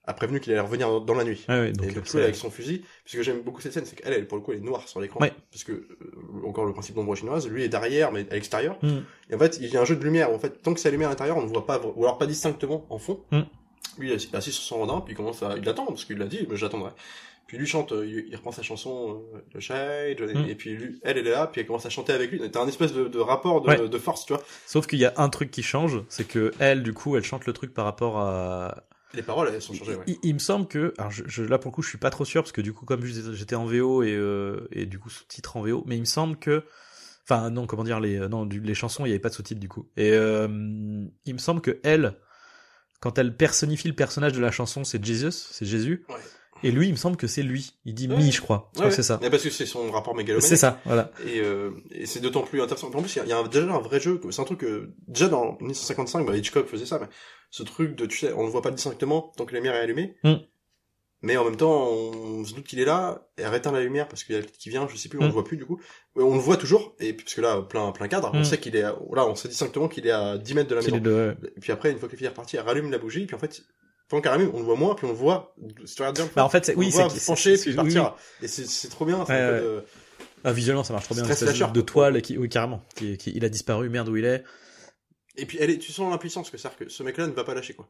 a prévenu qu'il allait revenir dans, dans la nuit. Ouais, ouais, Et donc, euh, coup, elle est avec son fusil, puisque j'aime beaucoup cette scène, c'est qu'elle, elle, pour le coup, elle est noire sur l'écran. Ouais. Parce que, euh, encore le principe d'ombre chinoise, lui est derrière, mais à l'extérieur. Mm. Et en fait, il y a un jeu de lumière, en fait, tant que c'est allumé à l'intérieur, on ne voit pas, ou alors pas distinctement en fond. Mm. Lui, il est assis sur son rodin, puis il commence à, il attend, parce qu'il l'a dit, mais j'attendrai. Puis lui chante, euh, il, reprend sa chanson, euh, le Shade, Mm. et puis lui, elle, elle est là, puis elle commence à chanter avec lui. T'as un espèce de, de rapport de, Ouais. de force, tu vois. Sauf qu'il y a un truc qui change, c'est que elle, du coup, elle chante le truc par rapport à. Les paroles, elles sont changées, ouais. Il, il me semble que, alors je, je- là pour le coup, je suis pas trop sûr parce que du coup, comme j'étais en VO et euh, et du coup sous-titre en VO, mais il me semble que, enfin non, comment dire les non du- les chansons, il y avait pas de sous-titre du coup. Et euh, il me semble que elle, quand elle personnifie le personnage de la chanson, c'est Jesus, c'est Jésus. Ouais. Et lui, il me semble que c'est lui. Il dit Ouais. mi, je crois. Je crois Ouais, que c'est ça. Mais parce que c'est son rapport mégalomaniaque. C'est ça, voilà. Et, euh, et c'est d'autant plus intéressant. En plus, il y a, y déjà un vrai jeu. C'est un truc que, déjà dans 1955, bah, Hitchcock faisait ça, mais ce truc de, tu sais, on ne voit pas distinctement tant que la lumière est allumée. Mm. Mais en même temps, on se doute qu'il est là, et elle éteint la lumière parce qu'il y a qui vient, je sais plus, on Mm. le voit plus du coup. On le voit toujours, et puis, parce que là, plein, plein cadre, on Mm. sait qu'il est, à- là, on sait distinctement qu'il est à 10 mètres de la maison. de- Et puis après, une fois que la fille est repartie, elle rallume la bougie, puis en fait, qu'elle rallume, on le voit moins, puis on le voit, regardes bien, Bah en fait, oui, le c'est pencher, puis oui, partir. Et c'est, trop bien, de- Ah, visuellement, ça marche trop bien. Slasher, de quoi. toile qui, oui, carrément. Qui, qui- il a disparu, merde où il est. Et puis elle est, tu sens l'impuissance que c'est-à-dire que ce mec-là ne va pas lâcher quoi.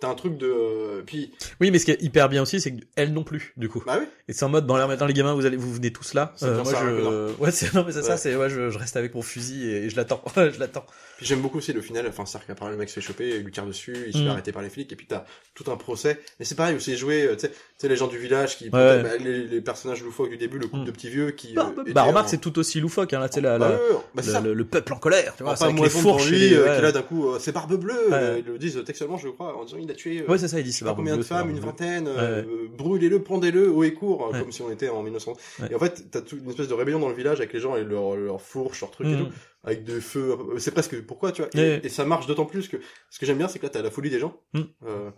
T'as un truc de, euh, puis, Oui, mais ce qui est hyper bien aussi, c'est qu'elle non plus, du coup. bah oui. Et c'est en mode, dans l'air maintenant les gamins, vous allez, vous venez tous là. C'est Euh, moi, ça, je, ouais, c'est, non, mais c'est ça, c'est, ouais, je, je reste avec mon fusil et, et je l'attends, je l'attends. Puis j'aime beaucoup aussi le final, enfin, c'est-à-dire qu'après le mec se fait choper, il lui tire dessus, il se fait Mm. arrêter par les flics, et puis t'as tout un procès. Mais c'est pareil, où c'est joué, tu sais, tu sais, les gens du village qui, Ouais. bah, les, les personnages loufoques du début, le couple Mm. de petits vieux qui, Bah, euh, étaient bah, remarque, en- c'est tout aussi loufoque, hein, là, tu la, Bah, la- bah, le, peuple en colère, tu vois, c'est avec les fourches euh, qui là d'un coup, c'est barbe bleue, ils le disent textuellement, je crois, il a tué, euh, Ouais, c'est ça, il dit, je c'est sais pas combien de femmes, une vingtaine, euh, brûlez-le, pendez-le, haut et court, Ouais. comme si on était en 1900. Ouais. Et en fait, t'as toute une espèce de rébellion dans le village avec les gens et leur, leur fourche, leur truc et Mm. tout, avec des feux, euh, c'est presque, pourquoi, tu vois, et, ça marche d'autant plus que, ce que j'aime bien, c'est que là, t'as la folie des gens, Mm. euh,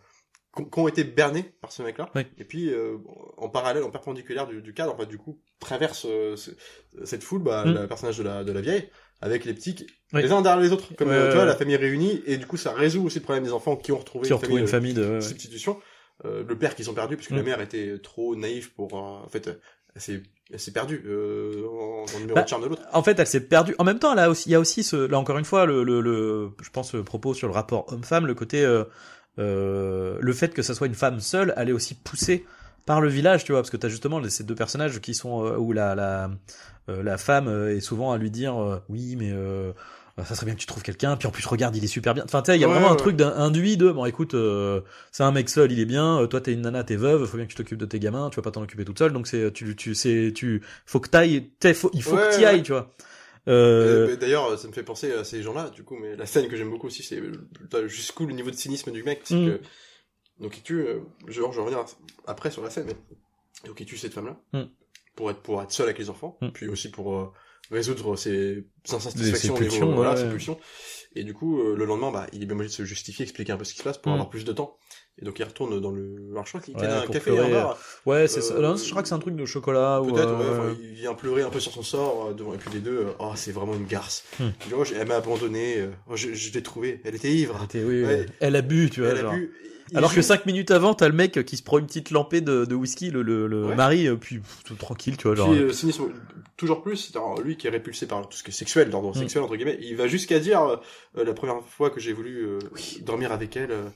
qui ont- été bernés par ce mec-là, et puis, euh, en parallèle, en perpendiculaire du, du cadre, en fait, du coup, traverse euh, ce- cette foule, bah, Mm. le personnage de la, de la vieille, avec les petits, les uns derrière les autres, comme, Ouais, euh, tu vois, la famille réunie, et du coup, ça résout aussi le problème des enfants qui ont retrouvé qui ont une retrouvé une famille, de, euh, ouais. substitution. Euh, le père qu'ils ont perdu, parce que Mm. la mère était trop naïve pour, euh, en fait, elle s'est, elle s'est perdue, euh, en- le numéro Bah, de charme de l'autre. En fait, elle s'est perdue. En même temps, là aussi, il y a aussi ce, là encore une fois, le, le, le je pense, le propos sur le rapport homme-femme, le côté, euh, euh, le fait que ça soit une femme seule, elle est aussi poussée par le village, tu vois, parce que t'as justement ces deux personnages qui sont euh, où la la euh, la femme euh, est souvent à lui dire, euh, oui, mais euh, ça serait bien que tu trouves quelqu'un. Puis en plus, regarde, il est super bien. Enfin, tu sais, il y a Ouais, vraiment un truc d'un induit de, bon, écoute, euh, c'est un mec seul, il est bien. toi, t'es une nana, t'es veuve. Faut bien que tu t'occupes de tes gamins. Tu vas pas t'en occuper toute seule. Donc c'est, tu, tu, c'est, tu, faut que t'ailles, faut, il faut Ouais, que t'y ailles, tu vois. Euh, mais D'ailleurs, ça me fait penser à ces gens-là, du coup, mais la scène que j'aime beaucoup aussi, c'est jusqu'où le niveau de cynisme du mec, c'est Mm. que, donc il tue, euh, genre, je vais revenir après sur la scène, mais, donc il tue cette femme-là, Mm. pour être, pour être seul avec les enfants, Mm. puis aussi pour euh, résoudre ses insatisfactions, Ses niveau- pulsions, voilà, ouais, ses pulsions. Et du coup, euh, le lendemain, bah, il est bien obligé de se justifier, expliquer un peu ce qui se passe pour Mm. avoir plus de temps. Et donc il retourne dans le, alors je crois qu'il Ouais, tienne un café et un pleurer, bar. ouais, c'est ça. euh, Non, je crois que c'est un truc de chocolat. Peut-être, ouais, il vient pleurer un peu sur son sort devant, et puis les deux, oh, c'est vraiment une garce. Dit, oh, elle m'a abandonné, oh, je, je l'ai trouvée, elle était ivre. elle était- oui, Ouais. elle a bu, tu vois. elle a bu. Il Alors que joue- cinq minutes avant, t'as le mec qui se prend une petite lampée de, de whisky, le, le, le Ouais. mari, euh, puis pff, tout tranquille, tu vois, genre. Puis, euh, cynisme, toujours plus, c'est alors, lui qui est répulsé par tout ce qui est sexuel, d'ordre Mm. sexuel, entre guillemets, il va jusqu'à dire, euh, euh, la première fois que j'ai voulu euh, dormir avec elle, euh,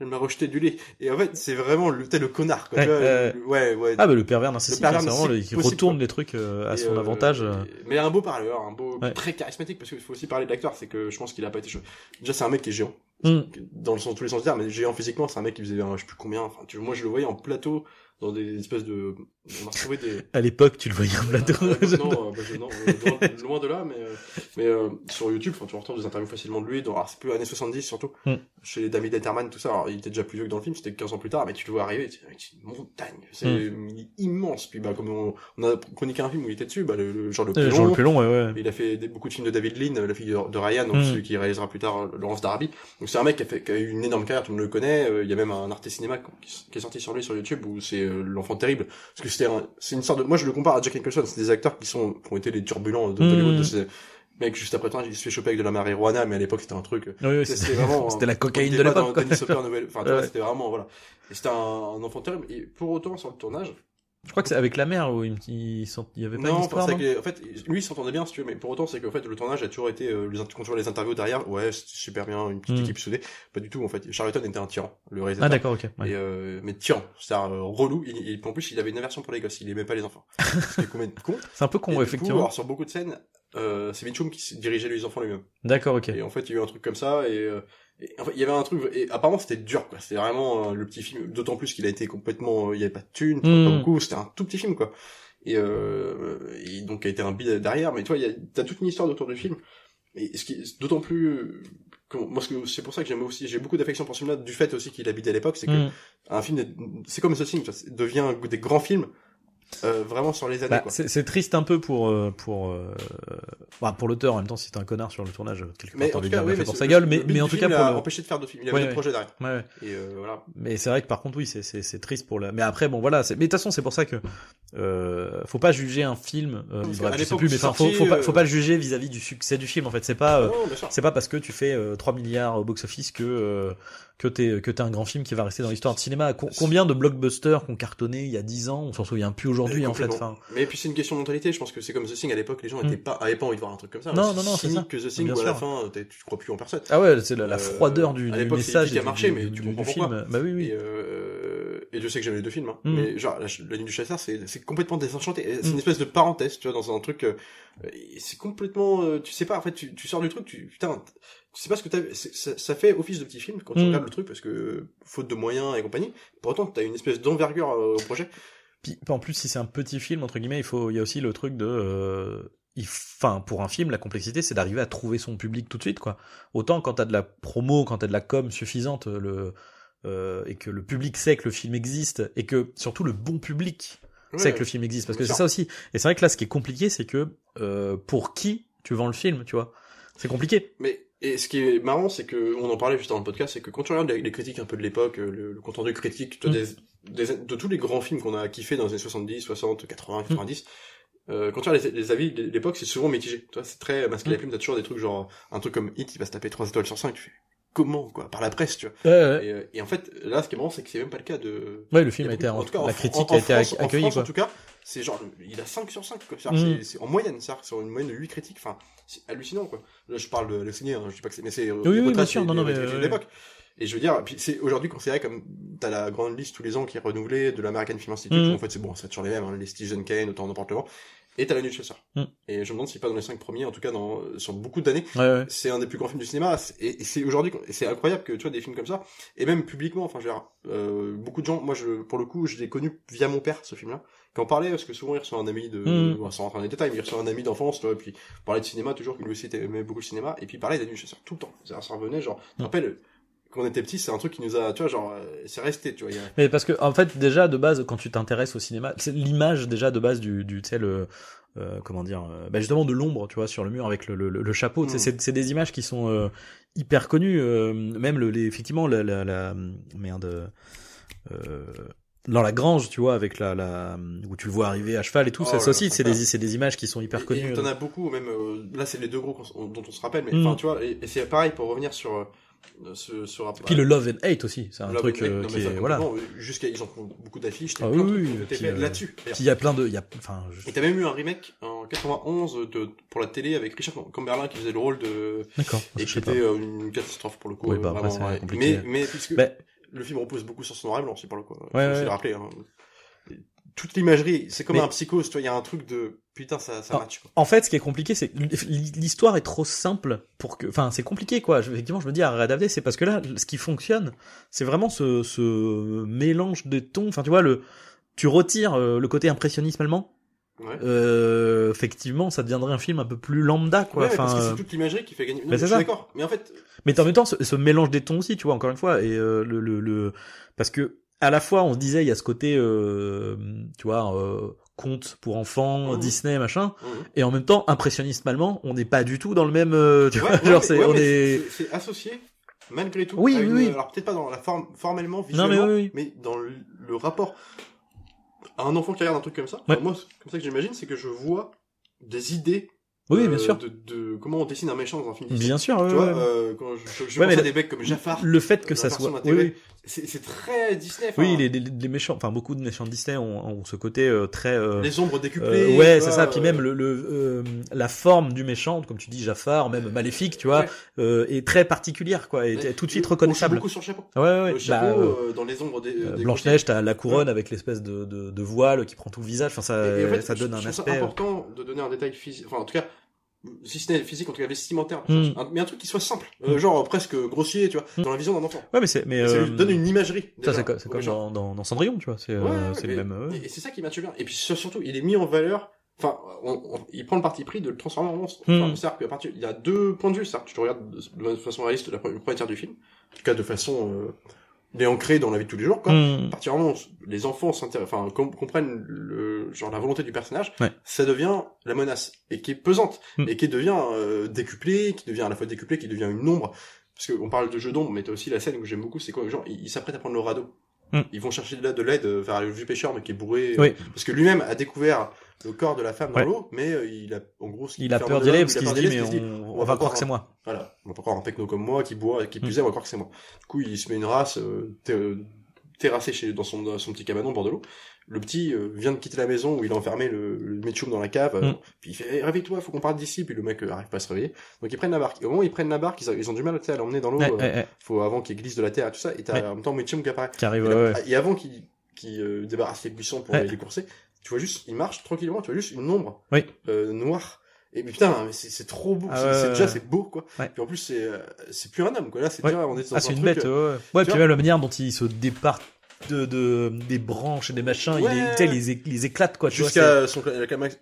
elle m'a rejeté du lit. Et en fait, c'est vraiment le, t'es le connard, quoi. Ouais, tu vois, ouais. le- ouais, ouais. Ah, bah, le pervers narcissique, pervers c'est vraiment le, narcissique qui possible, retourne quoi. les trucs euh, à Et, son euh, avantage. euh. Mais un beau parleur, un beau, Ouais. très charismatique, parce qu'il faut aussi parler de l'acteur, c'est que je pense qu'il a pas été chaud. Déjà, c'est un mec qui est géant. Mm. Dans le sens, tous les sens du terme, mais géant physiquement, c'est un mec qui faisait, un, je sais plus combien, enfin, tu moi, je le voyais en plateau, dans des espèces de, on a retrouvé des, À l'époque, tu le voyais un plateau. euh, non, euh, bah, je- non, euh, loin, de là, mais, euh, mais euh, sur YouTube, enfin, tu retrouves des interviews facilement de lui, dans, alors c'est plus années 70 surtout, Mm. chez les David Letterman, tout ça, alors il était déjà plus vieux que dans le film, c'était 15 ans plus tard, mais tu le vois arriver, c'est une montagne, c'est Mm. est immense, puis bah comme on, on a chroniqué un film où il était dessus, bah le, le genre le plus genre long, le plus long, ouais, ouais. il a fait des- beaucoup de films de David Lean, la fille de, Ryan, donc Mm. celui qui réalisera plus tard Laurence d'Arabie. Donc c'est un mec qui a, fait, qui a eu une énorme carrière, tout le monde le connaît. Il y a même un Arte Cinéma qui, qui est sorti sur lui sur YouTube où c'est l'enfant terrible. Parce que c'était un- c'est une sorte de, moi je le compare à Jack Nicholson, c'est des acteurs qui sont, qui ont été les turbulents de. Hollywood de ces mecs juste après temps, il se fait choper avec de la marijuana, mais à l'époque c'était un truc. Oui, oui, C'était vraiment. c'était la cocaïne de l'époque. Dennis Hopper Nouvelle, enfin Ouais. c'était vraiment voilà. C'était un, un enfant terrible. Et pour autant sur le tournage, Je crois que c'est avec la mère où il, il, il y avait pas non, parce non que en fait, lui il s'entendait bien, si tu veux, mais pour autant, c'est qu'en fait, le tournage a toujours été, euh, les, quand tu vois les interviews derrière, ouais, c'était super bien, une petite Mm. équipe soudée. Pas du tout, en fait. Charlton était un tyran, le réalisateur. Ah, d'accord, ok. ouais. Et euh, mais tyran, c'est-à-dire euh, relou. Il, il- en plus, il avait une aversion pour les gosses. Il aimait pas les enfants. Combien de con. C'est un peu Et con, du coup, effectivement. alors, sur beaucoup de scènes, euh, c'est Mitchum qui dirigeait les enfants lui-même. D'accord, ok. Et en fait, il y a eu un truc comme ça, et, euh, et en fait, il y avait un truc, et apparemment c'était dur, quoi. C'était vraiment euh, le petit film, d'autant plus qu'il a été complètement, euh, il y avait pas de thunes, Mm. pas beaucoup, c'était un tout petit film, quoi. Et, euh, et donc, il a été un bid derrière, mais toi, il y a, t'as toute une histoire autour du film. Et ce qui d'autant plus, euh, comment- moi, c'est pour ça que j'aime aussi, j'ai beaucoup d'affection pour ce film-là, du fait aussi qu'il habitait à l'époque, c'est que Mm. un film, est- c'est comme ce film, c'est- devient des grands films, euh, vraiment sur les années, Bah, c'est triste un peu pour euh, pour euh, bah, pour l'auteur en même temps si t'es un connard sur le tournage quelque part t'as envie de oui, mais pour sa gueule le mais mais en tout cas pour l'a le empêché de faire d'autres films. Il y avait Ouais, des ouais. projets derrière. ouais. Et euh, voilà. mais c'est vrai que par contre oui c'est c'est triste pour la mais après bon voilà mais de toute façon c'est pour ça que euh, faut pas juger un film euh, bref, je sais plus mais faut, pas euh, faut pas le juger vis-à-vis du succès du film en fait c'est pas euh, c'est pas parce que tu fais euh, 3 milliards au box-office que euh, que t'es que t'es un grand film qui va rester dans l'histoire de cinéma. Co- combien de blockbusters qu'on cartonné il y a 10 ans, on s'en souvient plus aujourd'hui en fait. Enfin, Mais puis c'est une question de mentalité, je pense que c'est comme The Thing à l'époque, les gens Mm. étaient pas, avaient pas envie de voir un truc comme ça. Non, non, non, c'est ça. que The Thing où à la fin, tu crois plus en personne. ah ouais, c'est la, la Euh, froideur du, à du message qui a marché, du, mais tu comprends film. Bah oui oui. Et, euh, et je sais que j'aime les deux films, hein. Mm. mais genre la, la ligne du chasseur, c'est c'est complètement désenchanté. C'est Mm. une espèce de parenthèse, tu vois, dans un truc. euh, c'est complètement, euh, tu sais pas, en fait, tu, tu sors du truc, tu putain, sais pas ce que t'as. c'est- Ça, ça fait office de petit film quand tu Mm. regardes le truc parce que faute de moyens et compagnie. Pour autant, t'as une espèce d'envergure euh, au projet. Puis en plus si c'est un petit film entre guillemets, il faut il y a aussi le truc de euh, il enfin pour un film la complexité c'est d'arriver à trouver son public tout de suite quoi. Autant quand t'as de la promo, quand t'as de la com suffisante le euh, et que le public sait que le film existe et que surtout le bon public sait que le film existe parce que c'est ça aussi. Et c'est vrai que là ce qui est compliqué c'est que euh, pour qui tu vends le film, tu vois. C'est compliqué. Mais et ce qui est marrant, c'est que on en parlait juste dans le podcast, c'est que quand tu regardes les, critiques un peu de l'époque, euh, le, le compte rendu critique Mm. des, des- de tous les grands films qu'on a kiffé dans les années 70, 60, Mm. 80, 90, euh, quand tu regardes les, les avis de l'époque, c'est souvent mitigé. Tu vois, c'est très masqué Mm. la plume. T'as toujours des trucs genre un truc comme Hit, il va se taper 3 étoiles sur 5 Tu fais comment quoi Par la presse, tu vois. Ouais, ouais. Et, euh, et en fait, là, ce qui est marrant, c'est que c'est même pas le cas de. Ouais, le film a été en, en tout cas, en la critique en- a en été France- en accueillie France, quoi. En tout cas, c'est genre, il a 5 sur 5, quoi. Mm. c'est- en moyenne, c'est-à-dire, sur une moyenne de 8 critiques. Enfin, c'est hallucinant, quoi. Là, je parle de Le Signé, hein, je dis pas que c'est, mais c'est, Oui, oui, bien sûr, non, non, mais, l'époque. Et je veux dire, puis c'est aujourd'hui considéré comme, t'as la grande liste tous les ans qui est renouvelée de l'American Film Institute, où en fait, c'est bon, c'est toujours les mêmes, hein, les Stephen Kane, autant n'importe vent. Et t'as la nuit de chasseur. Et je me demande si pas dans les 5 premiers, en tout cas, dans, sur beaucoup d'années, Ouais, ouais. c'est un des plus grands films du cinéma et, et c'est aujourd'hui c'est incroyable que tu vois des films comme ça et même publiquement enfin je veux dire, euh, beaucoup de gens moi je pour le coup je l'ai connu via mon père ce film là qui en parlait parce que souvent il reçoit un ami de Mm. bon, sans rentrer dans les détails mais il reçoit un ami d'enfance tu vois et puis parlait de cinéma toujours qu'il lui aussi aimait beaucoup le cinéma et puis il parlait des nuits chasseurs tout le temps ça, ça revenait genre je me rappelle quand on était petit c'est un truc qui nous a tu vois genre euh, c'est resté tu vois il y a- Mais parce que en fait déjà de base quand tu t'intéresses au cinéma, c'est l'image déjà de base du du tu sais le euh, comment dire euh, bah justement de l'ombre tu vois sur le mur avec le le, le chapeau, tu sais, Mm. c'est des images qui sont euh, hyper connues euh, même le les, effectivement la la, la merde euh, dans la grange, tu vois, avec la, la où tu le vois arriver à cheval et tout, Oh ça, là aussi, c'est des, c'est des images qui sont hyper connues. Et t'en as beaucoup, même euh, là c'est les deux gros dont on se rappelle, mais Mm. enfin tu vois, et, et c'est pareil pour revenir sur euh, ce, ce. Puis le love and hate aussi, c'est un Love truc euh, non, qui mais est voilà. euh, Jusqu'à ils en font beaucoup d'affiches, Ah oui, oui, ont euh, là-dessus. il y a plein de, il y a, enfin, je- Et t'as même eu un remake en 91 de, pour la télé avec Richard Camberlin qui faisait le rôle de d'accord, et je qui était euh, une catastrophe pour le coup. Oui, euh, bah, après, vraiment, c'est ouais. compliqué. Mais mais puisque Ben, le film repose beaucoup sur son noir et blanc, aussi pour le coup. Faut Ouais, aussi ouais. le rappeler. Hein. Toute l'imagerie, c'est comme Mais- un psychose, tu vois, il y a un truc de putain ça ça match quoi. En fait, ce qui est compliqué, c'est que l'histoire est trop simple pour que, enfin, c'est compliqué quoi. Je- Effectivement, je me dis à adapter, c'est parce que là, ce qui fonctionne, c'est vraiment ce, ce mélange de tons. Enfin, tu vois, le, tu retires euh, le côté impressionnisme allemand. Ouais. Euh, effectivement, ça deviendrait un film un peu plus lambda quoi. Ouais, parce enfin, que euh, c'est toute l'imagerie qui fait gagner. Non, mais mais c'est je suis ça. d'accord. Mais en fait, Mais en même temps, ce, ce mélange des tons aussi, tu vois, encore une fois, et euh, le, le, le, parce que à la fois, on se disait, il y a ce côté, euh, tu vois, euh, conte pour enfants, Mhm. Disney, machin, mhm. et en même temps, impressionnisme allemand, on n'est pas du tout dans le même, euh, tu Ouais, vois, ouais, genre, mais- c'est, ouais, on mais est, c'est- associé malgré tout. Oui, à oui, une- oui. Alors peut-être pas dans la forme formellement, Non, mais visuellement, oui. dans le, le rapport à un enfant qui regarde un truc comme ça. Enfin, moi, c'est comme ça que j'imagine, c'est que je vois des idées. oui, euh, bien sûr, De, de comment on dessine un méchant dans un film. Bien sûr, ouais, Tu vois, ouais. euh, quand je, je, je Ouais, pense mais à des mecs comme Jafar. le fait que ça soit, oui, oui. C'est c'est très Disney. enfin, Oui, les, les, les méchants, enfin beaucoup de méchants de Disney ont, ont ce côté euh, très. euh, les ombres décuplées. euh, ouais, c'est ça. Puis euh, même le, le euh, la forme du méchant, comme tu dis, Jafar, même maléfique, tu vois, Ouais. euh, est très particulière, quoi, et Ouais. tout de suite reconnaissable. beaucoup sur le chapeau. Ouais, ouais. Le chapeau Bah, euh, euh, dans les ombres des. euh, des Blanche Neige, t'as la couronne avec l'espèce de, de, de voile qui prend tout le visage. Enfin, ça, Et- et en fait, ça donne un aspect. euh, Ça important de donner un détail physique, enfin en tout cas, si ce n'est physique, en tout cas vestimentaire, Mm. un- mais un truc qui soit simple, euh, genre presque grossier, tu vois, Mm. dans la vision d'un enfant. Ouais, mais c'est, mais ça euh, lui donne une imagerie. ça déjà, c'est comme, c'est dans, dans, dans Cendrillon, tu vois. C'est, euh, Ouais, le même. euh, Et, et c'est ça qui matche bien. Et puis sur- surtout, il est mis en valeur. Enfin, on- on- il prend le parti pris de le transformer en monstre. Enfin, Mm. c'est-à-dire qu'à partir, il y a deux points de vue. C'est-à-dire que tu te regardes de, de façon réaliste la première, tiers du film, en tout cas de façon, est ancré dans la vie de tous les jours, quoi. hmm. À partir du moment où les enfants s'intéressent, enfin, com- comprennent le, genre la volonté du personnage, Ouais. ça devient la menace et qui est pesante Mm. et qui devient euh, décuplée, qui devient à la fois décuplée, qui devient une ombre. Parce qu'on parle de jeu d'ombre, mais t'as aussi la scène que j'aime beaucoup, c'est quoi, genre, il, il s'apprête à prendre le radeau. Mm. Ils vont chercher de l'aide, de l'aide euh, vers le vieux pêcheur, mais qui est bourré. euh, Oui. Parce que lui-même a découvert le corps de la femme dans Ouais. l'eau, mais euh, il a, en gros, ce qu'il Il a peur d'y aller parce il qu'il se dit, mais se dit, on, on va croire que c'est moi. Voilà, on va pas croire un techno comme moi qui boit, qui Mm. est, on va croire que c'est moi. Du coup, il se met une race euh, ter- terrassée chez, dans, son, dans son petit cabanon au bord de l'eau. Le petit euh, vient de quitter la maison où il a enfermé le, le Mitchum dans la cave, euh, Mm. puis il fait Eh, réveille-toi, faut qu'on parte d'ici. Puis le mec euh, arrive pas à se réveiller, donc ils prennent la barque. Et au moment où ils prennent la barque, ils, ont- ils ont du mal à l'emmener dans l'eau. Ouais, ouais, ouais. faut avant qu'il glisse de la terre et tout ça. Et t'as en même temps Mitchum qui apparaît. Qui arrive, Et, ouais, là- ouais. et avant qu'il euh, débarrasse les buissons pour les courser, tu vois juste, il marche tranquillement, tu vois juste une ombre Oui. euh, noire. Et mais putain, mais c'est trop beau. Ah c'est déjà c'est beau quoi. Ouais. Puis en plus c'est euh, c'est plus un homme quoi. Là c'est Ouais. déjà on est dans Ah, un c'est une truc, bête, euh, ouais. Ouais, tu puis vois même la manière dont il se départ de, de, des branches et des machins, il Ouais. les, sais, les, les éclate, quoi, Jusqu'à son,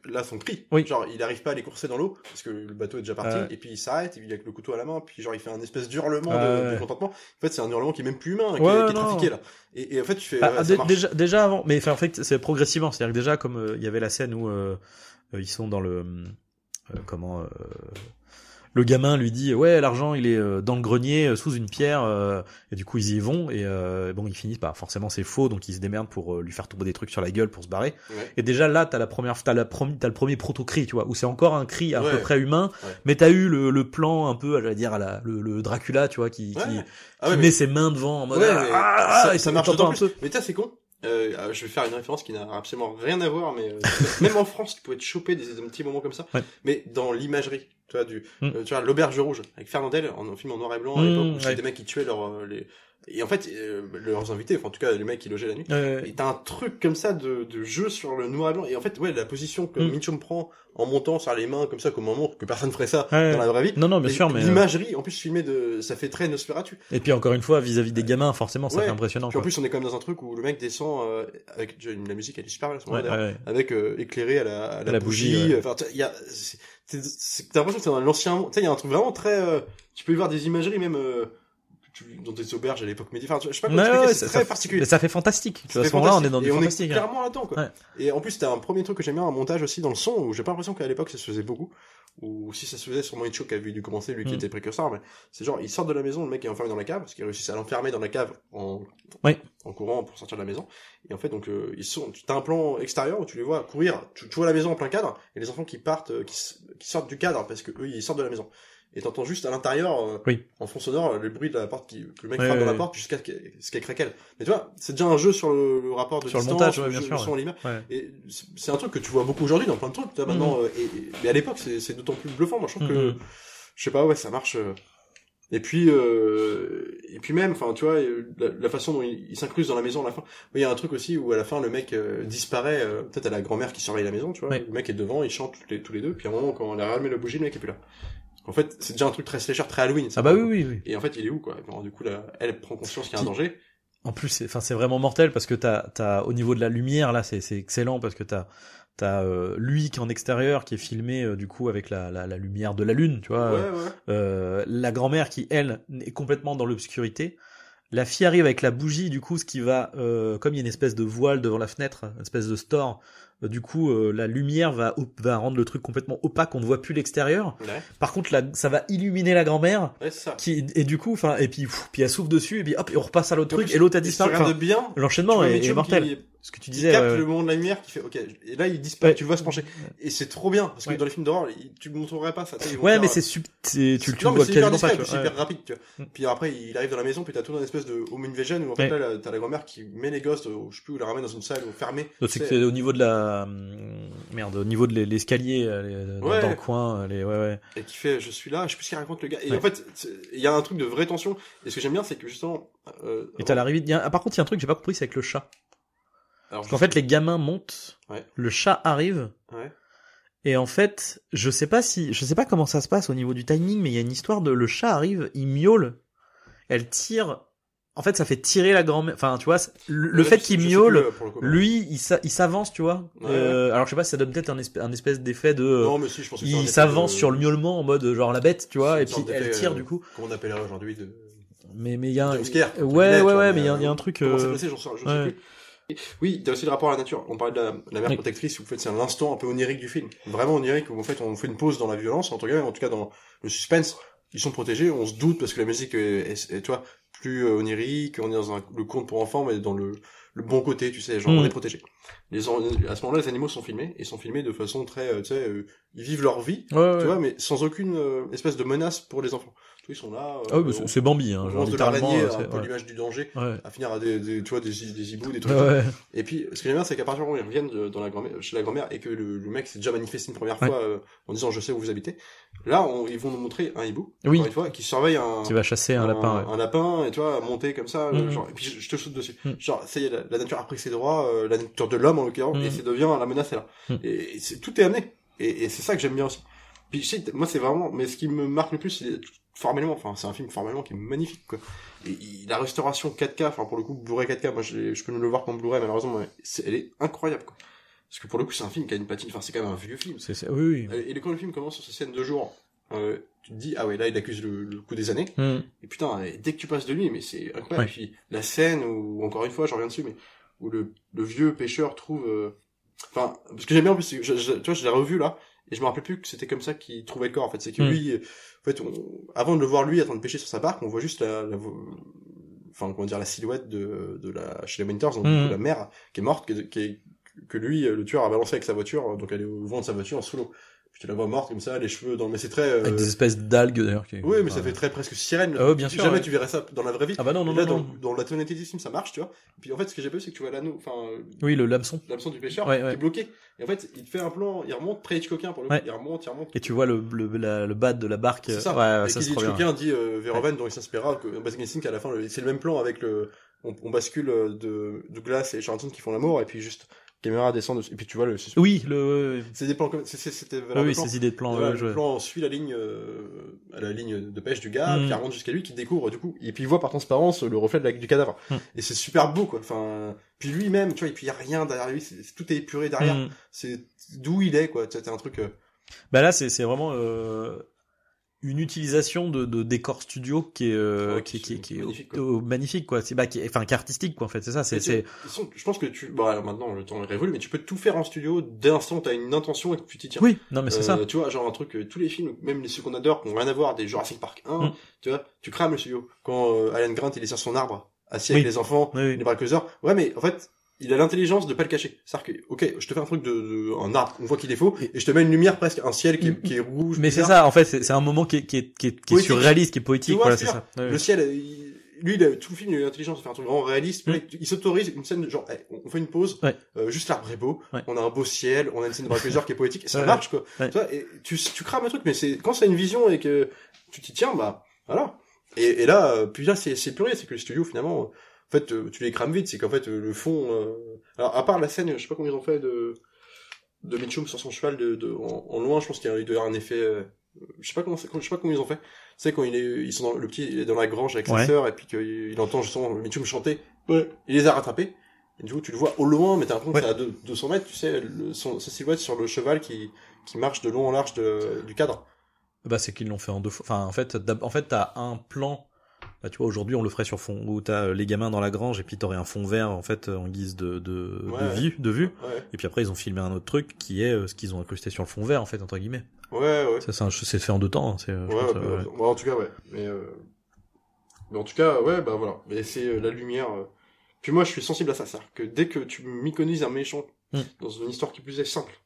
là, son cri. Oui. Genre, il arrive pas à les courser dans l'eau, parce que le bateau est déjà parti, et puis il s'arrête, il avec le couteau à la main, puis genre, il fait un espèce d'hurlement de, contentement. En fait, c'est un hurlement qui est même plus humain, qui, Ouais, est, qui est trafiqué, là. Et, et en fait, tu fais, Ah, ouais, ah, ça déjà, déjà avant, mais enfin, en fait, c'est progressivement. C'est-à-dire que déjà, comme euh, il y avait la scène où euh, euh, ils sont dans le euh, comment euh, le gamin lui dit ouais l'argent il est euh, dans le grenier euh, sous une pierre euh, et du coup ils y vont et euh, bon ils finissent bah forcément c'est faux donc ils se démerdent pour lui faire tomber des trucs sur la gueule pour se barrer Ouais. et déjà là t'as la première t'as la prom- t'as le premier proto cri tu vois où c'est encore un cri à Ouais. peu près humain Ouais. mais t'as eu le, le plan un peu j'allais dire à la le, le Dracula tu vois qui, qui, Ah qui met mais- ses mains devant en mode Ouais, ah, ah, ça, et ça marche un peu. Mais tu sais, c'est con. Euh, euh, je vais faire une référence qui n'a absolument rien à voir, mais euh, même en France, tu pouvais te choper des, des petits moments comme ça. Ouais. Mais dans l'imagerie, tu vois, du, Mm. euh, tu vois, l'auberge rouge avec Fernandel, en film en noir et blanc à Mm, l'époque, où ouais. des mecs qui tuaient leurs, euh, les, et en fait, euh, leurs invités, enfin, en tout cas, les mecs qui logeaient la nuit. Ouais, Et t'as un truc comme ça de, de jeu sur le noir et blanc. Et en fait, ouais, la position que Mm. Mitchum prend en montant sur les mains comme ça, comme on montre que personne ferait ça Ouais. dans la vraie vie. non non bien sûr mais L'imagerie, en plus, filmé de, ça fait très Nosferatu. Et puis encore une fois, vis-à-vis des gamins, forcément, ça Ouais. fait impressionnant. Puis en plus, on est quand même dans un truc où le mec descend euh, avec la musique, elle est super à ce moment-là, d'ailleurs, ouais, ouais. avec euh, éclairé à la, à la, la bougie. Enfin, il y a, t'as l'impression que c'est dans l'ancien, tu sais, il y a un truc vraiment très, euh, tu peux y voir des imageries même euh, tu- dans des auberges à l'époque médiévale. Enfin, je sais pas comment Ouais, ouais, c'est très particulier. Mais ça fait fantastique. Tu vois, à ce moment-là, on est dans du et on fantastique. est hein. clairement là-dedans, quoi. Ouais. Et en plus, t'as un premier truc que j'aime bien, un montage aussi dans le son, où j'ai pas l'impression qu'à l'époque ça se faisait beaucoup, ou si ça se faisait, sûrement Hitchcock qui avait dû commencer, lui qui Mm. était précurseur, mais c'est genre, il sort de la maison, le mec est enfermé dans la cave, parce qu'il réussit à l'enfermer dans la cave en, Oui. en courant pour sortir de la maison. Et en fait, donc, euh, ils sont, tu as un plan extérieur où tu les vois courir, tu, tu vois la maison en plein cadre, et les enfants qui partent, euh, qui, qui sortent du cadre, parce que eux, ils sortent de la maison. Et t'entends juste à l'intérieur, euh, Oui. en fond sonore, le bruit de la porte qui, que le mec Ouais, frappe ouais, dans la porte jusqu'à ce qu'elle craquelle. Mais tu vois, c'est déjà un jeu sur le, le rapport de Sur le distance, montage, ouais, bien jeu- sûr, le son, l'image. Ouais. Et c'est un truc que tu vois beaucoup aujourd'hui dans plein de trucs, tu vois, maintenant, euh, et, et- mais à l'époque, c'est d'autant plus bluffant. Moi, je trouve que, Mhm. je sais pas, ouais, ça marche. euh. Et puis, euh, et puis même, enfin, tu vois, la, la façon dont il, il s'incruse dans la maison à la fin. Oui, Il y a un truc aussi où à la fin, le mec euh, disparaît. euh, Peut-être à la grand-mère qui surveille la maison, tu vois. Ouais. Le mec est devant, ils chantent tous les, tous les deux. Puis à un moment, quand on a rallumé la bougie, le mec est plus là. En fait, c'est déjà un truc très slasher, très Halloween. Ah bah oui, oui, oui. Et en fait, il est où, quoi? Alors, Du coup, là, elle prend conscience qu'il y a un danger. En plus, c'est, enfin, c'est vraiment mortel parce que t'as, t'as, au niveau de la lumière, là, c'est, c'est excellent parce que t'as, t'as euh, lui qui est en extérieur, qui est filmé euh, du coup avec la, la, la lumière de la lune, tu vois. Ouais, ouais. euh, la grand-mère qui elle est complètement dans l'obscurité. La fille arrive avec la bougie, du coup, ce qui va, euh, comme il y a une espèce de voile devant la fenêtre, une espèce de store, du coup, euh, la lumière va, va rendre le truc complètement opaque, on ne voit plus l'extérieur. Ouais, Par contre, la, ça va illuminer la grand-mère, ouais qui, et du coup, enfin, et puis, pff, puis elle souffle dessus, et puis hop, et on repasse à l'autre truc, et l'autre a disparu. L'enchaînement est, est mortel. qui- Ce que tu il disais. capte ouais, le moment de la lumière qui fait ok et là il disparaît Ouais. tu le vois se pencher et c'est trop bien parce que Ouais. dans les films d'horreur il- tu ne montrerais pas ça Ouais, mais euh, c'est sub... tu, le vois quasiment pas. c'est hyper rapide tu vois puis après il arrive dans la maison puis t'as tout un espèce de home invasion où en fait là t'as la grand-mère qui met les gosses euh, je sais plus où la ramène dans une salle fermée. C'est au niveau de la hum, merde, au niveau de l'es- l'escalier euh, les- dans, le coin, euh, les ouais ouais. et qui fait je suis là je sais plus ce qu'il raconte le gars et en fait il y a un truc de vraie tension et ce que j'aime bien c'est que justement euh, Et t'as l'arrivée. il ah, par contre, il y a un truc que j'ai pas compris, c'est avec le chat. Alors Parce qu'en fait, les gamins montent, Ouais. le chat arrive, ouais et en fait, je sais pas si, je sais pas comment ça se passe au niveau du timing, mais il y a une histoire de le chat arrive, il miaule, elle tire. En fait, ça fait tirer la grand-mère. Enfin, tu vois, le, fait qu'il miaule, plus, lui, il s'a- il s'avance, tu vois. Ouais. Euh, alors, je sais pas si ça donne peut-être un, espèce, un espèce d'effet de. non mais si je pense que il s'avance de- sur le miaulement en mode genre la bête, tu vois, et puis elle tire euh, du coup. comment on appellerait aujourd'hui de Mais mais il y a un. Ouais ouais ouais, mais, mais il y, a- euh, il y a un truc. Comment sais, je sais plus. Oui, t'as aussi le rapport à la nature. On parlait de la, la mère Oui. protectrice, où en fait c'est un instant un peu onirique du film. Vraiment onirique, où en fait on fait une pause dans la violence, entre guillemets, en tout cas dans le suspense. Ils sont protégés, on se doute parce que la musique est, est- est- tu vois, plus euh, onirique, on est dans un, le conte pour enfants, mais dans le, le bon côté, tu sais, genre Mm. on est protégé. Les, en- à ce moment-là, les animaux sont filmés, et sont filmés de façon très, euh, tu sais, euh, ils vivent leur vie, Ouais, ouais. tu vois, mais sans aucune euh, espèce de menace pour les enfants. Ils sont là. Ah oui, bah, c'est- Bambi, hein, on genre de l'araignée, euh, un peu ouais. l'image du danger, Ouais. à finir à des, des, tu vois, des, des hiboux, des trucs. Ouais. Et puis, ce que j'aime bien, c'est qu'à partir du moment où ils reviennent de- dans la grand-mère, chez la grand-mère et que le, le mec s'est déjà manifesté une première fois euh, en disant je sais où vous habitez, là, on- ils vont nous montrer un hibou, Oui. une fois, qui surveille un, Qui va chasser un, lapin, un lapin, et tu vois, monter comme ça, Mhm. genre, et puis je, je te saute dessus. Mhm. Genre, ça y est, la, la nature a pris ses droits, euh, la nature de l'homme en l'occurrence, et c'est devient la menace est là. Et, et tout est amené. Et, et c'est ça que j'aime bien aussi. Puis, moi, c'est vraiment, mais ce qui me marque le plus, c'est formellement, enfin, c'est un film formellement qui est magnifique, quoi. Et la restauration 4K, enfin, pour le coup, Blu-ray 4K, moi, je, je peux nous le voir comme Blu-ray, malheureusement, mais elle est incroyable, quoi. Parce que pour le coup, c'est un film qui a une patine, enfin, c'est quand même un vieux film. C'est- Oui, oui. Et et quand le film commence sur cette scène de jour, euh, tu te dis, ah ouais, là, il accuse le, le coup des années. Hmm. Et putain, et dès que tu passes de lui, mais c'est incroyable. Ouais. Et puis, la scène où, encore une fois, j'en reviens dessus, mais où le, le vieux pêcheur trouve, euh, enfin, ce que j'aime bien en plus, je, je- tu vois, je l'ai revu là, et je me rappelais plus que c'était comme ça qu'il trouvait le corps, en fait. C'est que Mm. lui, en fait, on- avant de le voir lui en train de pêcher sur sa barque, on voit juste la, enfin, comment dire, la silhouette de, de la, chez les Winters, donc, du Mm. coup, la mère, qui est morte, qui que lui, le tueur, a balancé avec sa voiture, donc elle est au vent de sa voiture, sous l'eau. Puis tu la vois morte comme ça, les cheveux dans, mais c'est très, euh, Avec des espèces d'algues, d'ailleurs. qui- oui, mais ça fait très presque sirène. Ah ouais, bien sûr, Jamais ouais. tu verrais ça dans la vraie vie. Ah bah non, non, Et là, non, dans, non. dans la tonalité du film, ça marche, tu vois. Puis en fait, ce que j'ai vu, c'est que tu vois l'anneau, enfin, euh, Oui, le hameçon. l'hameçon du pêcheur Ouais, qui est bloqué. Et en fait, il te fait un plan, il remonte très Hitchcockien pour le coup. Il remonte, il remonte. Et tu vois le, le, la- le bas de la barque. C'est ça. Ouais, ouais, et ça. Hitchcockien dit euh, Verhoeven dont il s'inspirera, que Basic Instinct à la fin, c'est le même plan avec le, on, on bascule euh, de Douglas et Charlton qui font l'amour et puis juste caméra descend dessus, et puis tu vois le. Oui, le. C'est des plans comme, c'était Oui, vraiment oui, plans. ces idées de plan. Voilà, ouais, le plan suit la ligne, euh, la ligne de pêche du gars, Mm. puis remonte jusqu'à lui, qui découvre du coup, et puis il voit par transparence le reflet de la- du cadavre. Mm. Et c'est super beau, quoi. Enfin, puis lui-même, tu vois, et puis il y a rien derrière lui, tout est épuré derrière. Hmm. C'est d'où il est, quoi. C'est un truc. euh, Bah là, c'est c'est vraiment euh, une utilisation de, de décor studio qui est euh, Ouais, qui, qui, c'est qui est magnifique, au- au- magnifique quoi. C'est bah qui est, enfin qui est artistique quoi en fait. C'est ça. C'est c'est je pense que tu, bon, alors maintenant le temps est révolu, mais tu peux tout faire en studio dès l'instant où t'as une intention et que tu t'y tiens. oui. Non mais c'est Euh, ça. Tu vois, genre un truc, euh, tous les films, même les ceux qu'on adore, qui n'ont rien à voir, des Jurassic Park 1, Mm. tu vois, tu crames le studio. Quand euh, Alan Grant, il est sur son arbre, assis avec les enfants, Oui, oui. les braqueurs, ouais, mais en fait, il a l'intelligence de pas le cacher. C'est-à-dire que, ok, je te fais un truc de, de un arbre, on voit qu'il est faux, et je te mets une lumière presque, un ciel qui est, qui est rouge. Mais c'est ça. En fait, c'est c'est un moment qui est qui est qui est, qui est surréaliste, qui est poétique. Tu vois Voilà, ce c'est ça. Ouais, Le ciel, il- lui, il a, tout le film, il a l'intelligence de faire un truc vraiment réaliste. Mm. Il s'autorise une scène de genre, eh, on fait une pause, Ouais. euh, juste l'arbre est beau, Ouais. on a un beau ciel, on a une scène de braqueur qui est poétique, et ça Ouais. marche, quoi. Ouais. Tu vois, et tu, tu crames un truc, mais c'est, quand c'est une vision et que tu t'y tiens, bah, voilà. Et, et là, euh, puis là, c'est, c'est puré, c'est que le studio, finalement, euh, en fait, euh, tu les crames vite, c'est qu'en fait, euh, le fond, euh, alors, à part la scène, je sais pas comment ils ont fait de, de Mitchum sur son cheval de, de, en, en loin, je pense qu'il doit y avoir un effet, euh, je sais pas comment, c'est- je sais pas comment ils ont fait. Tu sais, quand il est, ils sont dans, le petit, il est dans la grange avec sa sœur, et puis qu'il il entend justement Mitchum chanter, ouais. il les a rattrapés. Et du coup, tu le vois au loin, mais t'as l'impression Ouais. que c'est à deux- 200 mètres, tu sais, le, son, sa silhouette sur le cheval qui, qui marche de long en large de, du cadre. Bah c'est qu'ils l'ont fait en deux fois. Enfin en fait, en fait t'as un plan. Bah tu vois aujourd'hui on le ferait sur fond où t'as euh, les gamins dans la grange et puis t'aurais un fond vert en fait en guise de de, Ouais, de ouais. vue de vue. Ouais, Et puis après ils ont filmé un autre truc qui est euh, ce qu'ils ont incrusté sur le fond vert en fait entre guillemets. ouais, ouais. Ça c'est fait en deux temps. hein, c'est euh, Ouais, pense, bah, euh, ouais. ouais, en tout cas, ouais. Mais, euh... mais en tout cas, ouais, bah voilà. Mais c'est euh, la lumière. euh. Puis moi, je suis sensible à ça. C'est-à-dire que dès que tu m'iconises un méchant Mm. dans une histoire qui plus est simple,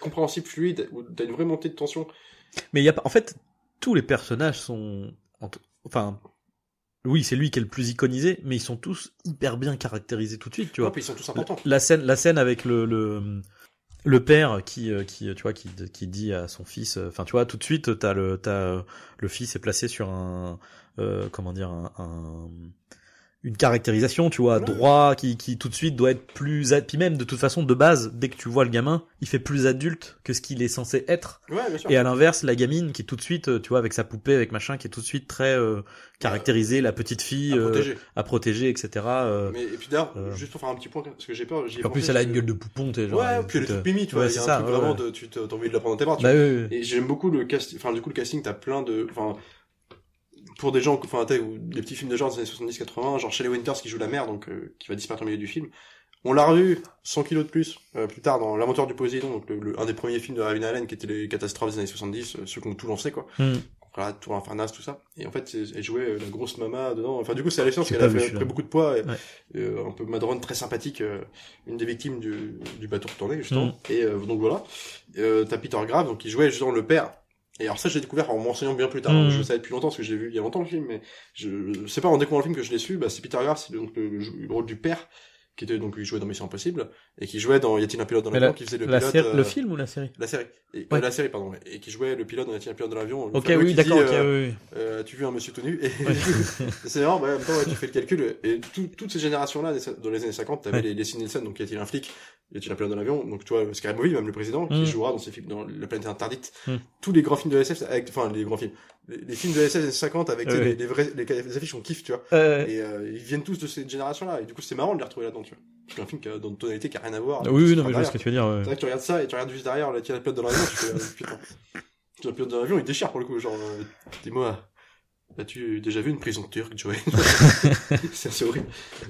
compréhensible, fluide, où t'as une vraie montée de tension. Mais il y a pas en fait tous les personnages sont enfin oui c'est lui qui est le plus iconisé mais ils sont tous hyper bien caractérisés tout de suite tu vois. puis ils sont tous importants. La scène, la scène avec le le, le père qui euh, qui tu vois qui qui dit à son fils, euh, enfin tu vois tout de suite t'as le t'as euh, le fils est placé sur un euh, comment dire un, un- une caractérisation tu vois droit qui qui tout de suite doit être plus ad- puis même de toute façon de base dès que tu vois le gamin il fait plus adulte que ce qu'il est censé être Ouais, bien sûr. et à l'inverse la gamine qui est tout de suite euh, tu vois avec sa poupée avec machin qui est tout de suite très euh, caractérisée la petite fille à euh, protéger. à protéger etc euh, Mais, et puis d'ailleurs, euh, juste pour faire un petit point, parce que j'ai peur, en plus elle a une gueule de poupon tu sais genre Ouais, puis elle est toute, toute mimi, tu vois. ouais, c'est un ça, truc ouais, vraiment ouais. de, tu t'as envie de la prendre dans tes bras, tu Bah vois. oui. Et j'aime beaucoup le cast, enfin, du coup, le casting, t'as plein de, enfin, pour des gens, enfin, des petits films de genre des années 70-80, genre Shelley Winters qui joue la mère, donc, euh, qui va disparaître au milieu du film. On l'a revu 100 kilos de plus, euh, plus tard dans L'aventure du Poséidon, donc le, le- un des premiers films de Raven Allen qui était les catastrophes des années 70, euh, ceux qui ont tout lancé, quoi. Hmm. voilà, Tour Infernal, tout ça. Et en fait, elle jouait euh, la grosse mama dedans. Enfin, du coup, c'est alléchant parce qu'elle a fait, pris beaucoup de poids. Et, Ouais. euh, un peu madrone, très sympathique, euh, une des victimes du, du bateau retourné, justement. Mhm. Et euh, donc voilà. Euh, T'as Peter Grave, donc il jouait justement le père. Et alors ça, j'ai découvert en m'enseignant bien plus tard. Mhm. Je le savais depuis longtemps parce que j'ai vu il y a longtemps le film, mais je, sais pas en découvrant le film que je l'ai su. Bah, c'est Peter Grave, c'est donc le, le- le rôle du père qui était donc jouait dans Mission Impossible et qui jouait dans Y a-t-il un pilote dans l'avion, la- qui faisait le La pilote. série- euh, le film ou la série? la série. Et, Ouais. euh, la série, pardon. ouais. Et qui jouait le pilote dans Y a-t-il un pilote dans l'avion. le Ok, oui, d'accord, euh, oui, oui. euh, As-tu vu un monsieur tout nu? Et c'est marrant, bah, en même temps, ouais, tu fais le calcul. Et tout- toutes ces générations-là, des- dans les années 50, t'avais Ouais. les, les Sidney Nielsen, donc y a-t-il un flic Y a-t-il un pilote dans l'avion? Donc tu vois, Scary Movie, même le président, qui Mm. jouera dans ses films, dans La planète interdite. Mm. Tous les grands films de SF, avec, enfin, les grands films. Les, les films de SF des années 50 avec tu Ouais. les, les, vrais, les, affiches on kiffe, tu vois. Et euh, ils viennent tous de cette génération-là. Et du coup, c'est marrant de les retrouver là-dedans, tu vois. Parce qu'un film qui a, dans une tonalité qui a rien à voir. oui, oui, c'est non, mais je vois ce que tu veux dire. ouais. C'est vrai que tu regardes ça et tu regardes juste derrière, as le pilote dans l'avion, tu fais, euh, putain. Le pilote dans l'avion, il déchire pour le coup, genre, euh, dis-moi, as-tu déjà vu une prison turque, Joey C'est assez horrible.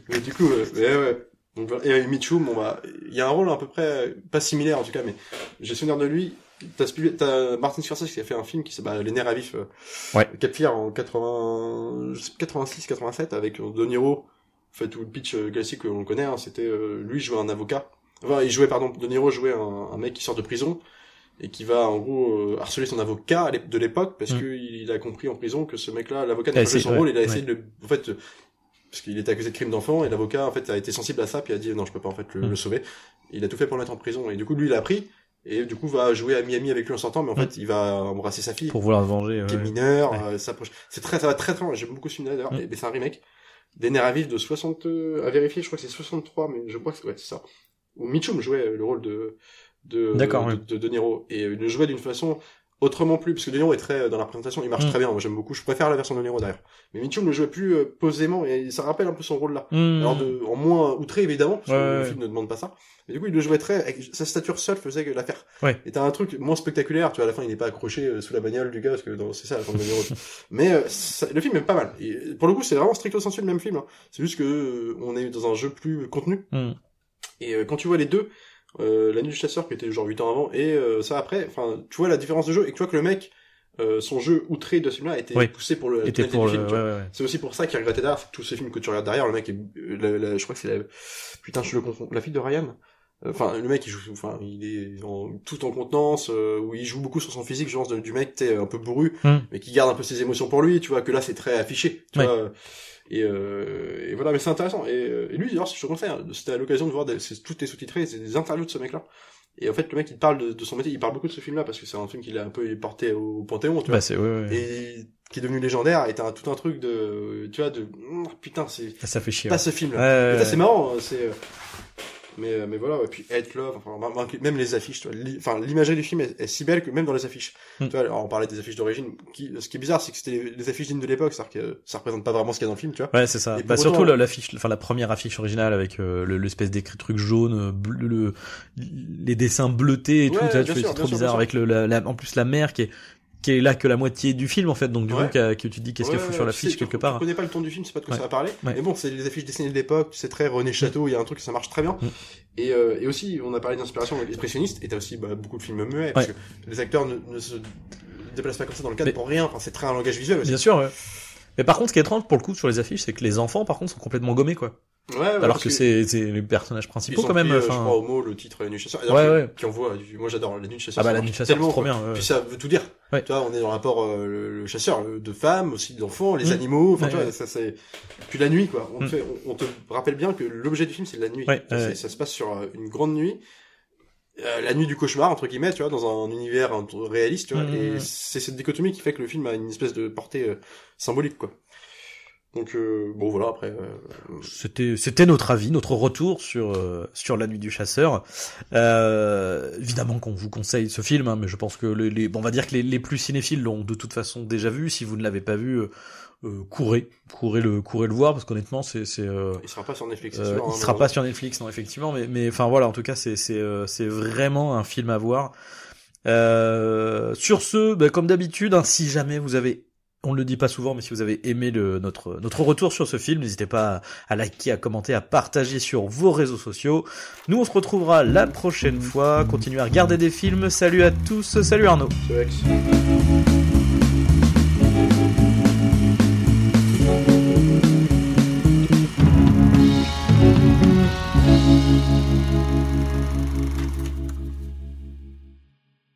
Mais du coup, euh, ouais, ouais. Donc, voilà. et euh, Mitchum, bon bah, il y a un rôle à peu près, pas similaire en tout cas, mais j'ai souvenir de lui. T'as Martin Scorsese qui a fait un film qui s'appelle bah, Les nerfs à vif, Ouais. Cap en 80, je sais, 86, 87 avec De Niro. En fait, tout le pitch euh, classique que l'on connaît, hein, c'était euh, lui jouait un avocat. Enfin, il jouait, pardon, De Niro jouait un, un mec qui sort de prison et qui va en gros euh, harceler son avocat de l'époque parce Mm. que il a compris en prison que ce mec-là, l'avocat n'a pas joué son ouais, rôle, il a ouais. essayé de le, en fait, parce qu'il était accusé de crime d'enfant et l'avocat en fait a été sensible à ça puis a dit non je peux pas en fait le, Mm. le sauver. Il a tout fait pour le mettre en prison et du coup lui il a appris et du coup va jouer à Miami avec lui en sortant mais en Mm. fait il va embrasser sa fille Pour vouloir venger. qui est ouais. mineur, Ouais. euh, s'approche. C'est très, ça va très très loin. J'aime beaucoup ce film d'ailleurs. Mm. Et- Mais c'est un remake. Des nerfs à vif de 60, euh, à vérifier, je crois que c'est 63, mais je crois que c'est, ouais, c'est ça. Où Mitchum jouait euh, le rôle de, de, de, de, De Niro. Et euh, il le jouait d'une façon autrement plus, parce que De Niro est très, euh, dans la présentation, il marche Mm. très bien. Moi, j'aime beaucoup. Je préfère la version de Niro d'ailleurs. Mais Mitchum le jouait plus euh, posément et ça rappelle un peu son rôle là. Hmm. Alors de, en moins outré évidemment, parce que Ouais, le ouais. film ne demande pas ça. Mais du coup, il le jouait très, avec sa stature seule faisait que l'affaire. Ouais. Et t'as un truc moins spectaculaire, tu vois, à la fin, il n'est pas accroché euh, sous la bagnole du gars, parce que c'est ça, la fin de De Niro. Mais euh, ça- le film est pas mal. Et pour le coup, c'est vraiment stricto sensu le même film. hein. C'est juste que euh, on est dans un jeu plus contenu. Hmm. Et quand tu vois les deux, euh, La Nuit du Chasseur, qui était genre 8 ans avant, et euh, ça après, enfin, tu vois la différence de jeu, et tu vois que le mec, euh, son jeu outré de ce film-là a été Oui. poussé pour le Était pour le. film, Ouais, ouais. C'est aussi pour ça qu'il regrettait derrière tous ces films que tu regardes derrière. Le mec est, la- la- je crois que c'est la, putain, je le confonds. La fille de Ryan. Enfin, le mec, il joue, enfin, il est en- tout en contenance, euh, où il joue beaucoup sur son physique, je pense, du mec, sais, un peu bourru, Hmm. mais qui garde un peu ses émotions pour lui, tu vois, que là, c'est très affiché, tu Ouais. vois. Et, euh, et voilà, mais c'est intéressant. Et, euh, et lui, d'ailleurs, je te conseille, hein, c'était à l'occasion de voir des, c'est- tout est sous-titré, c'est des interviews de ce mec-là. Et en fait, le mec, il parle de, de son métier, il parle beaucoup de ce film-là, parce que c'est un film qu'il a un peu porté au Panthéon, tu vois Bah, c'est. Ouais, ouais. et qui est devenu légendaire et t'as tout un truc de tu vois de mm, putain c'est Ça fait chier. pas ouais. ce film là Ouais, ouais, c'est marrant hein, c'est euh, mais euh, mais voilà et puis Hate Love enfin même- les affiches tu vois l'i- enfin l'imagerie du film est, est si belle que même dans les affiches Mm. tu vois alors, on parlait des affiches d'origine qui ce qui est bizarre c'est que c'était les, les affiches dignes de l'époque c'est-à-dire que ça représente pas vraiment ce qu'il y a dans le film tu vois Ouais, c'est ça. Bah, surtout l'affiche, enfin la première affiche originale avec euh, le- l'espèce d'écrit truc jaune, euh, bleu, le, les dessins bleutés et tout. Tu vois, c'est trop bizarre avec le, la, la- en plus la mer qui est qui est là que la moitié du film en fait. Donc du Ouais. coup, que, tu te dis qu'est-ce Ouais, qu'il sur l'affiche quelque tu, part. Tu connais pas le ton du film, c'est pas de quoi Ouais. ça va parler. Mais bon, c'est les affiches dessinées de l'époque, c'est très René Château, il y a un truc, ça marche très bien. Mm. Et, euh, et aussi, on a parlé d'inspiration expressionniste, et t'as aussi bah, beaucoup de films muets, parce que les acteurs ne, ne se déplacent pas comme ça dans le cadre Mais- pour rien, enfin, c'est très un langage visuel aussi. Bien sûr. Ouais. Mais par contre, ce qui est étrange pour le coup sur les affiches, c'est que les enfants, par contre, sont complètement gommés quoi. Ouais, ouais, Alors que c'est les personnages principaux quand même. pris, euh, je crois au mot le titre La Nuit Chasseur. Ouais, ouais. Qui envoie, moi j'adore La Nuit Chasseur. ah bah la nuit chasseur, c'est trop bien. Puis ça veut tout dire. Ouais. Tu vois, on est dans le rapport euh, le, le chasseur euh, de femmes, aussi d'enfants, les Mm. animaux. Enfin, Ouais, tu vois, ouais. ça c'est. Puis la nuit, quoi. On, te Mm. fait, on, on te rappelle bien que l'objet du film c'est la nuit. Ouais, Ça, ça se passe sur euh, une grande nuit. Euh, la nuit du cauchemar entre guillemets, tu vois, dans un univers réaliste, tu vois. Mm. Et c'est cette dichotomie qui fait que le film a une espèce de portée euh, symbolique, quoi. Donc euh, bon voilà après. euh, C'était c'était notre avis, notre retour sur euh, sur la nuit du chasseur. Euh, évidemment qu'on vous conseille ce film, hein, mais je pense que les, les bon, on va dire que les, les plus cinéphiles l'ont de toute façon déjà vu. Si vous ne l'avez pas vu, euh, euh, courez, courez le courez le voir parce qu'honnêtement c'est c'est euh, il sera pas sur Netflix. sûr, il hein, sera pas sur Netflix non effectivement, mais mais enfin voilà en tout cas c'est c'est euh, c'est vraiment un film à voir. Euh, sur ce, bah, comme d'habitude, hein, si jamais vous avez on ne le dit pas souvent, mais si vous avez aimé notre, notre retour sur ce film, n'hésitez pas à, liker, à commenter, à partager sur vos réseaux sociaux. Nous, on se retrouvera la prochaine fois. Continuez à regarder des films. Salut à tous. Salut Arnaud.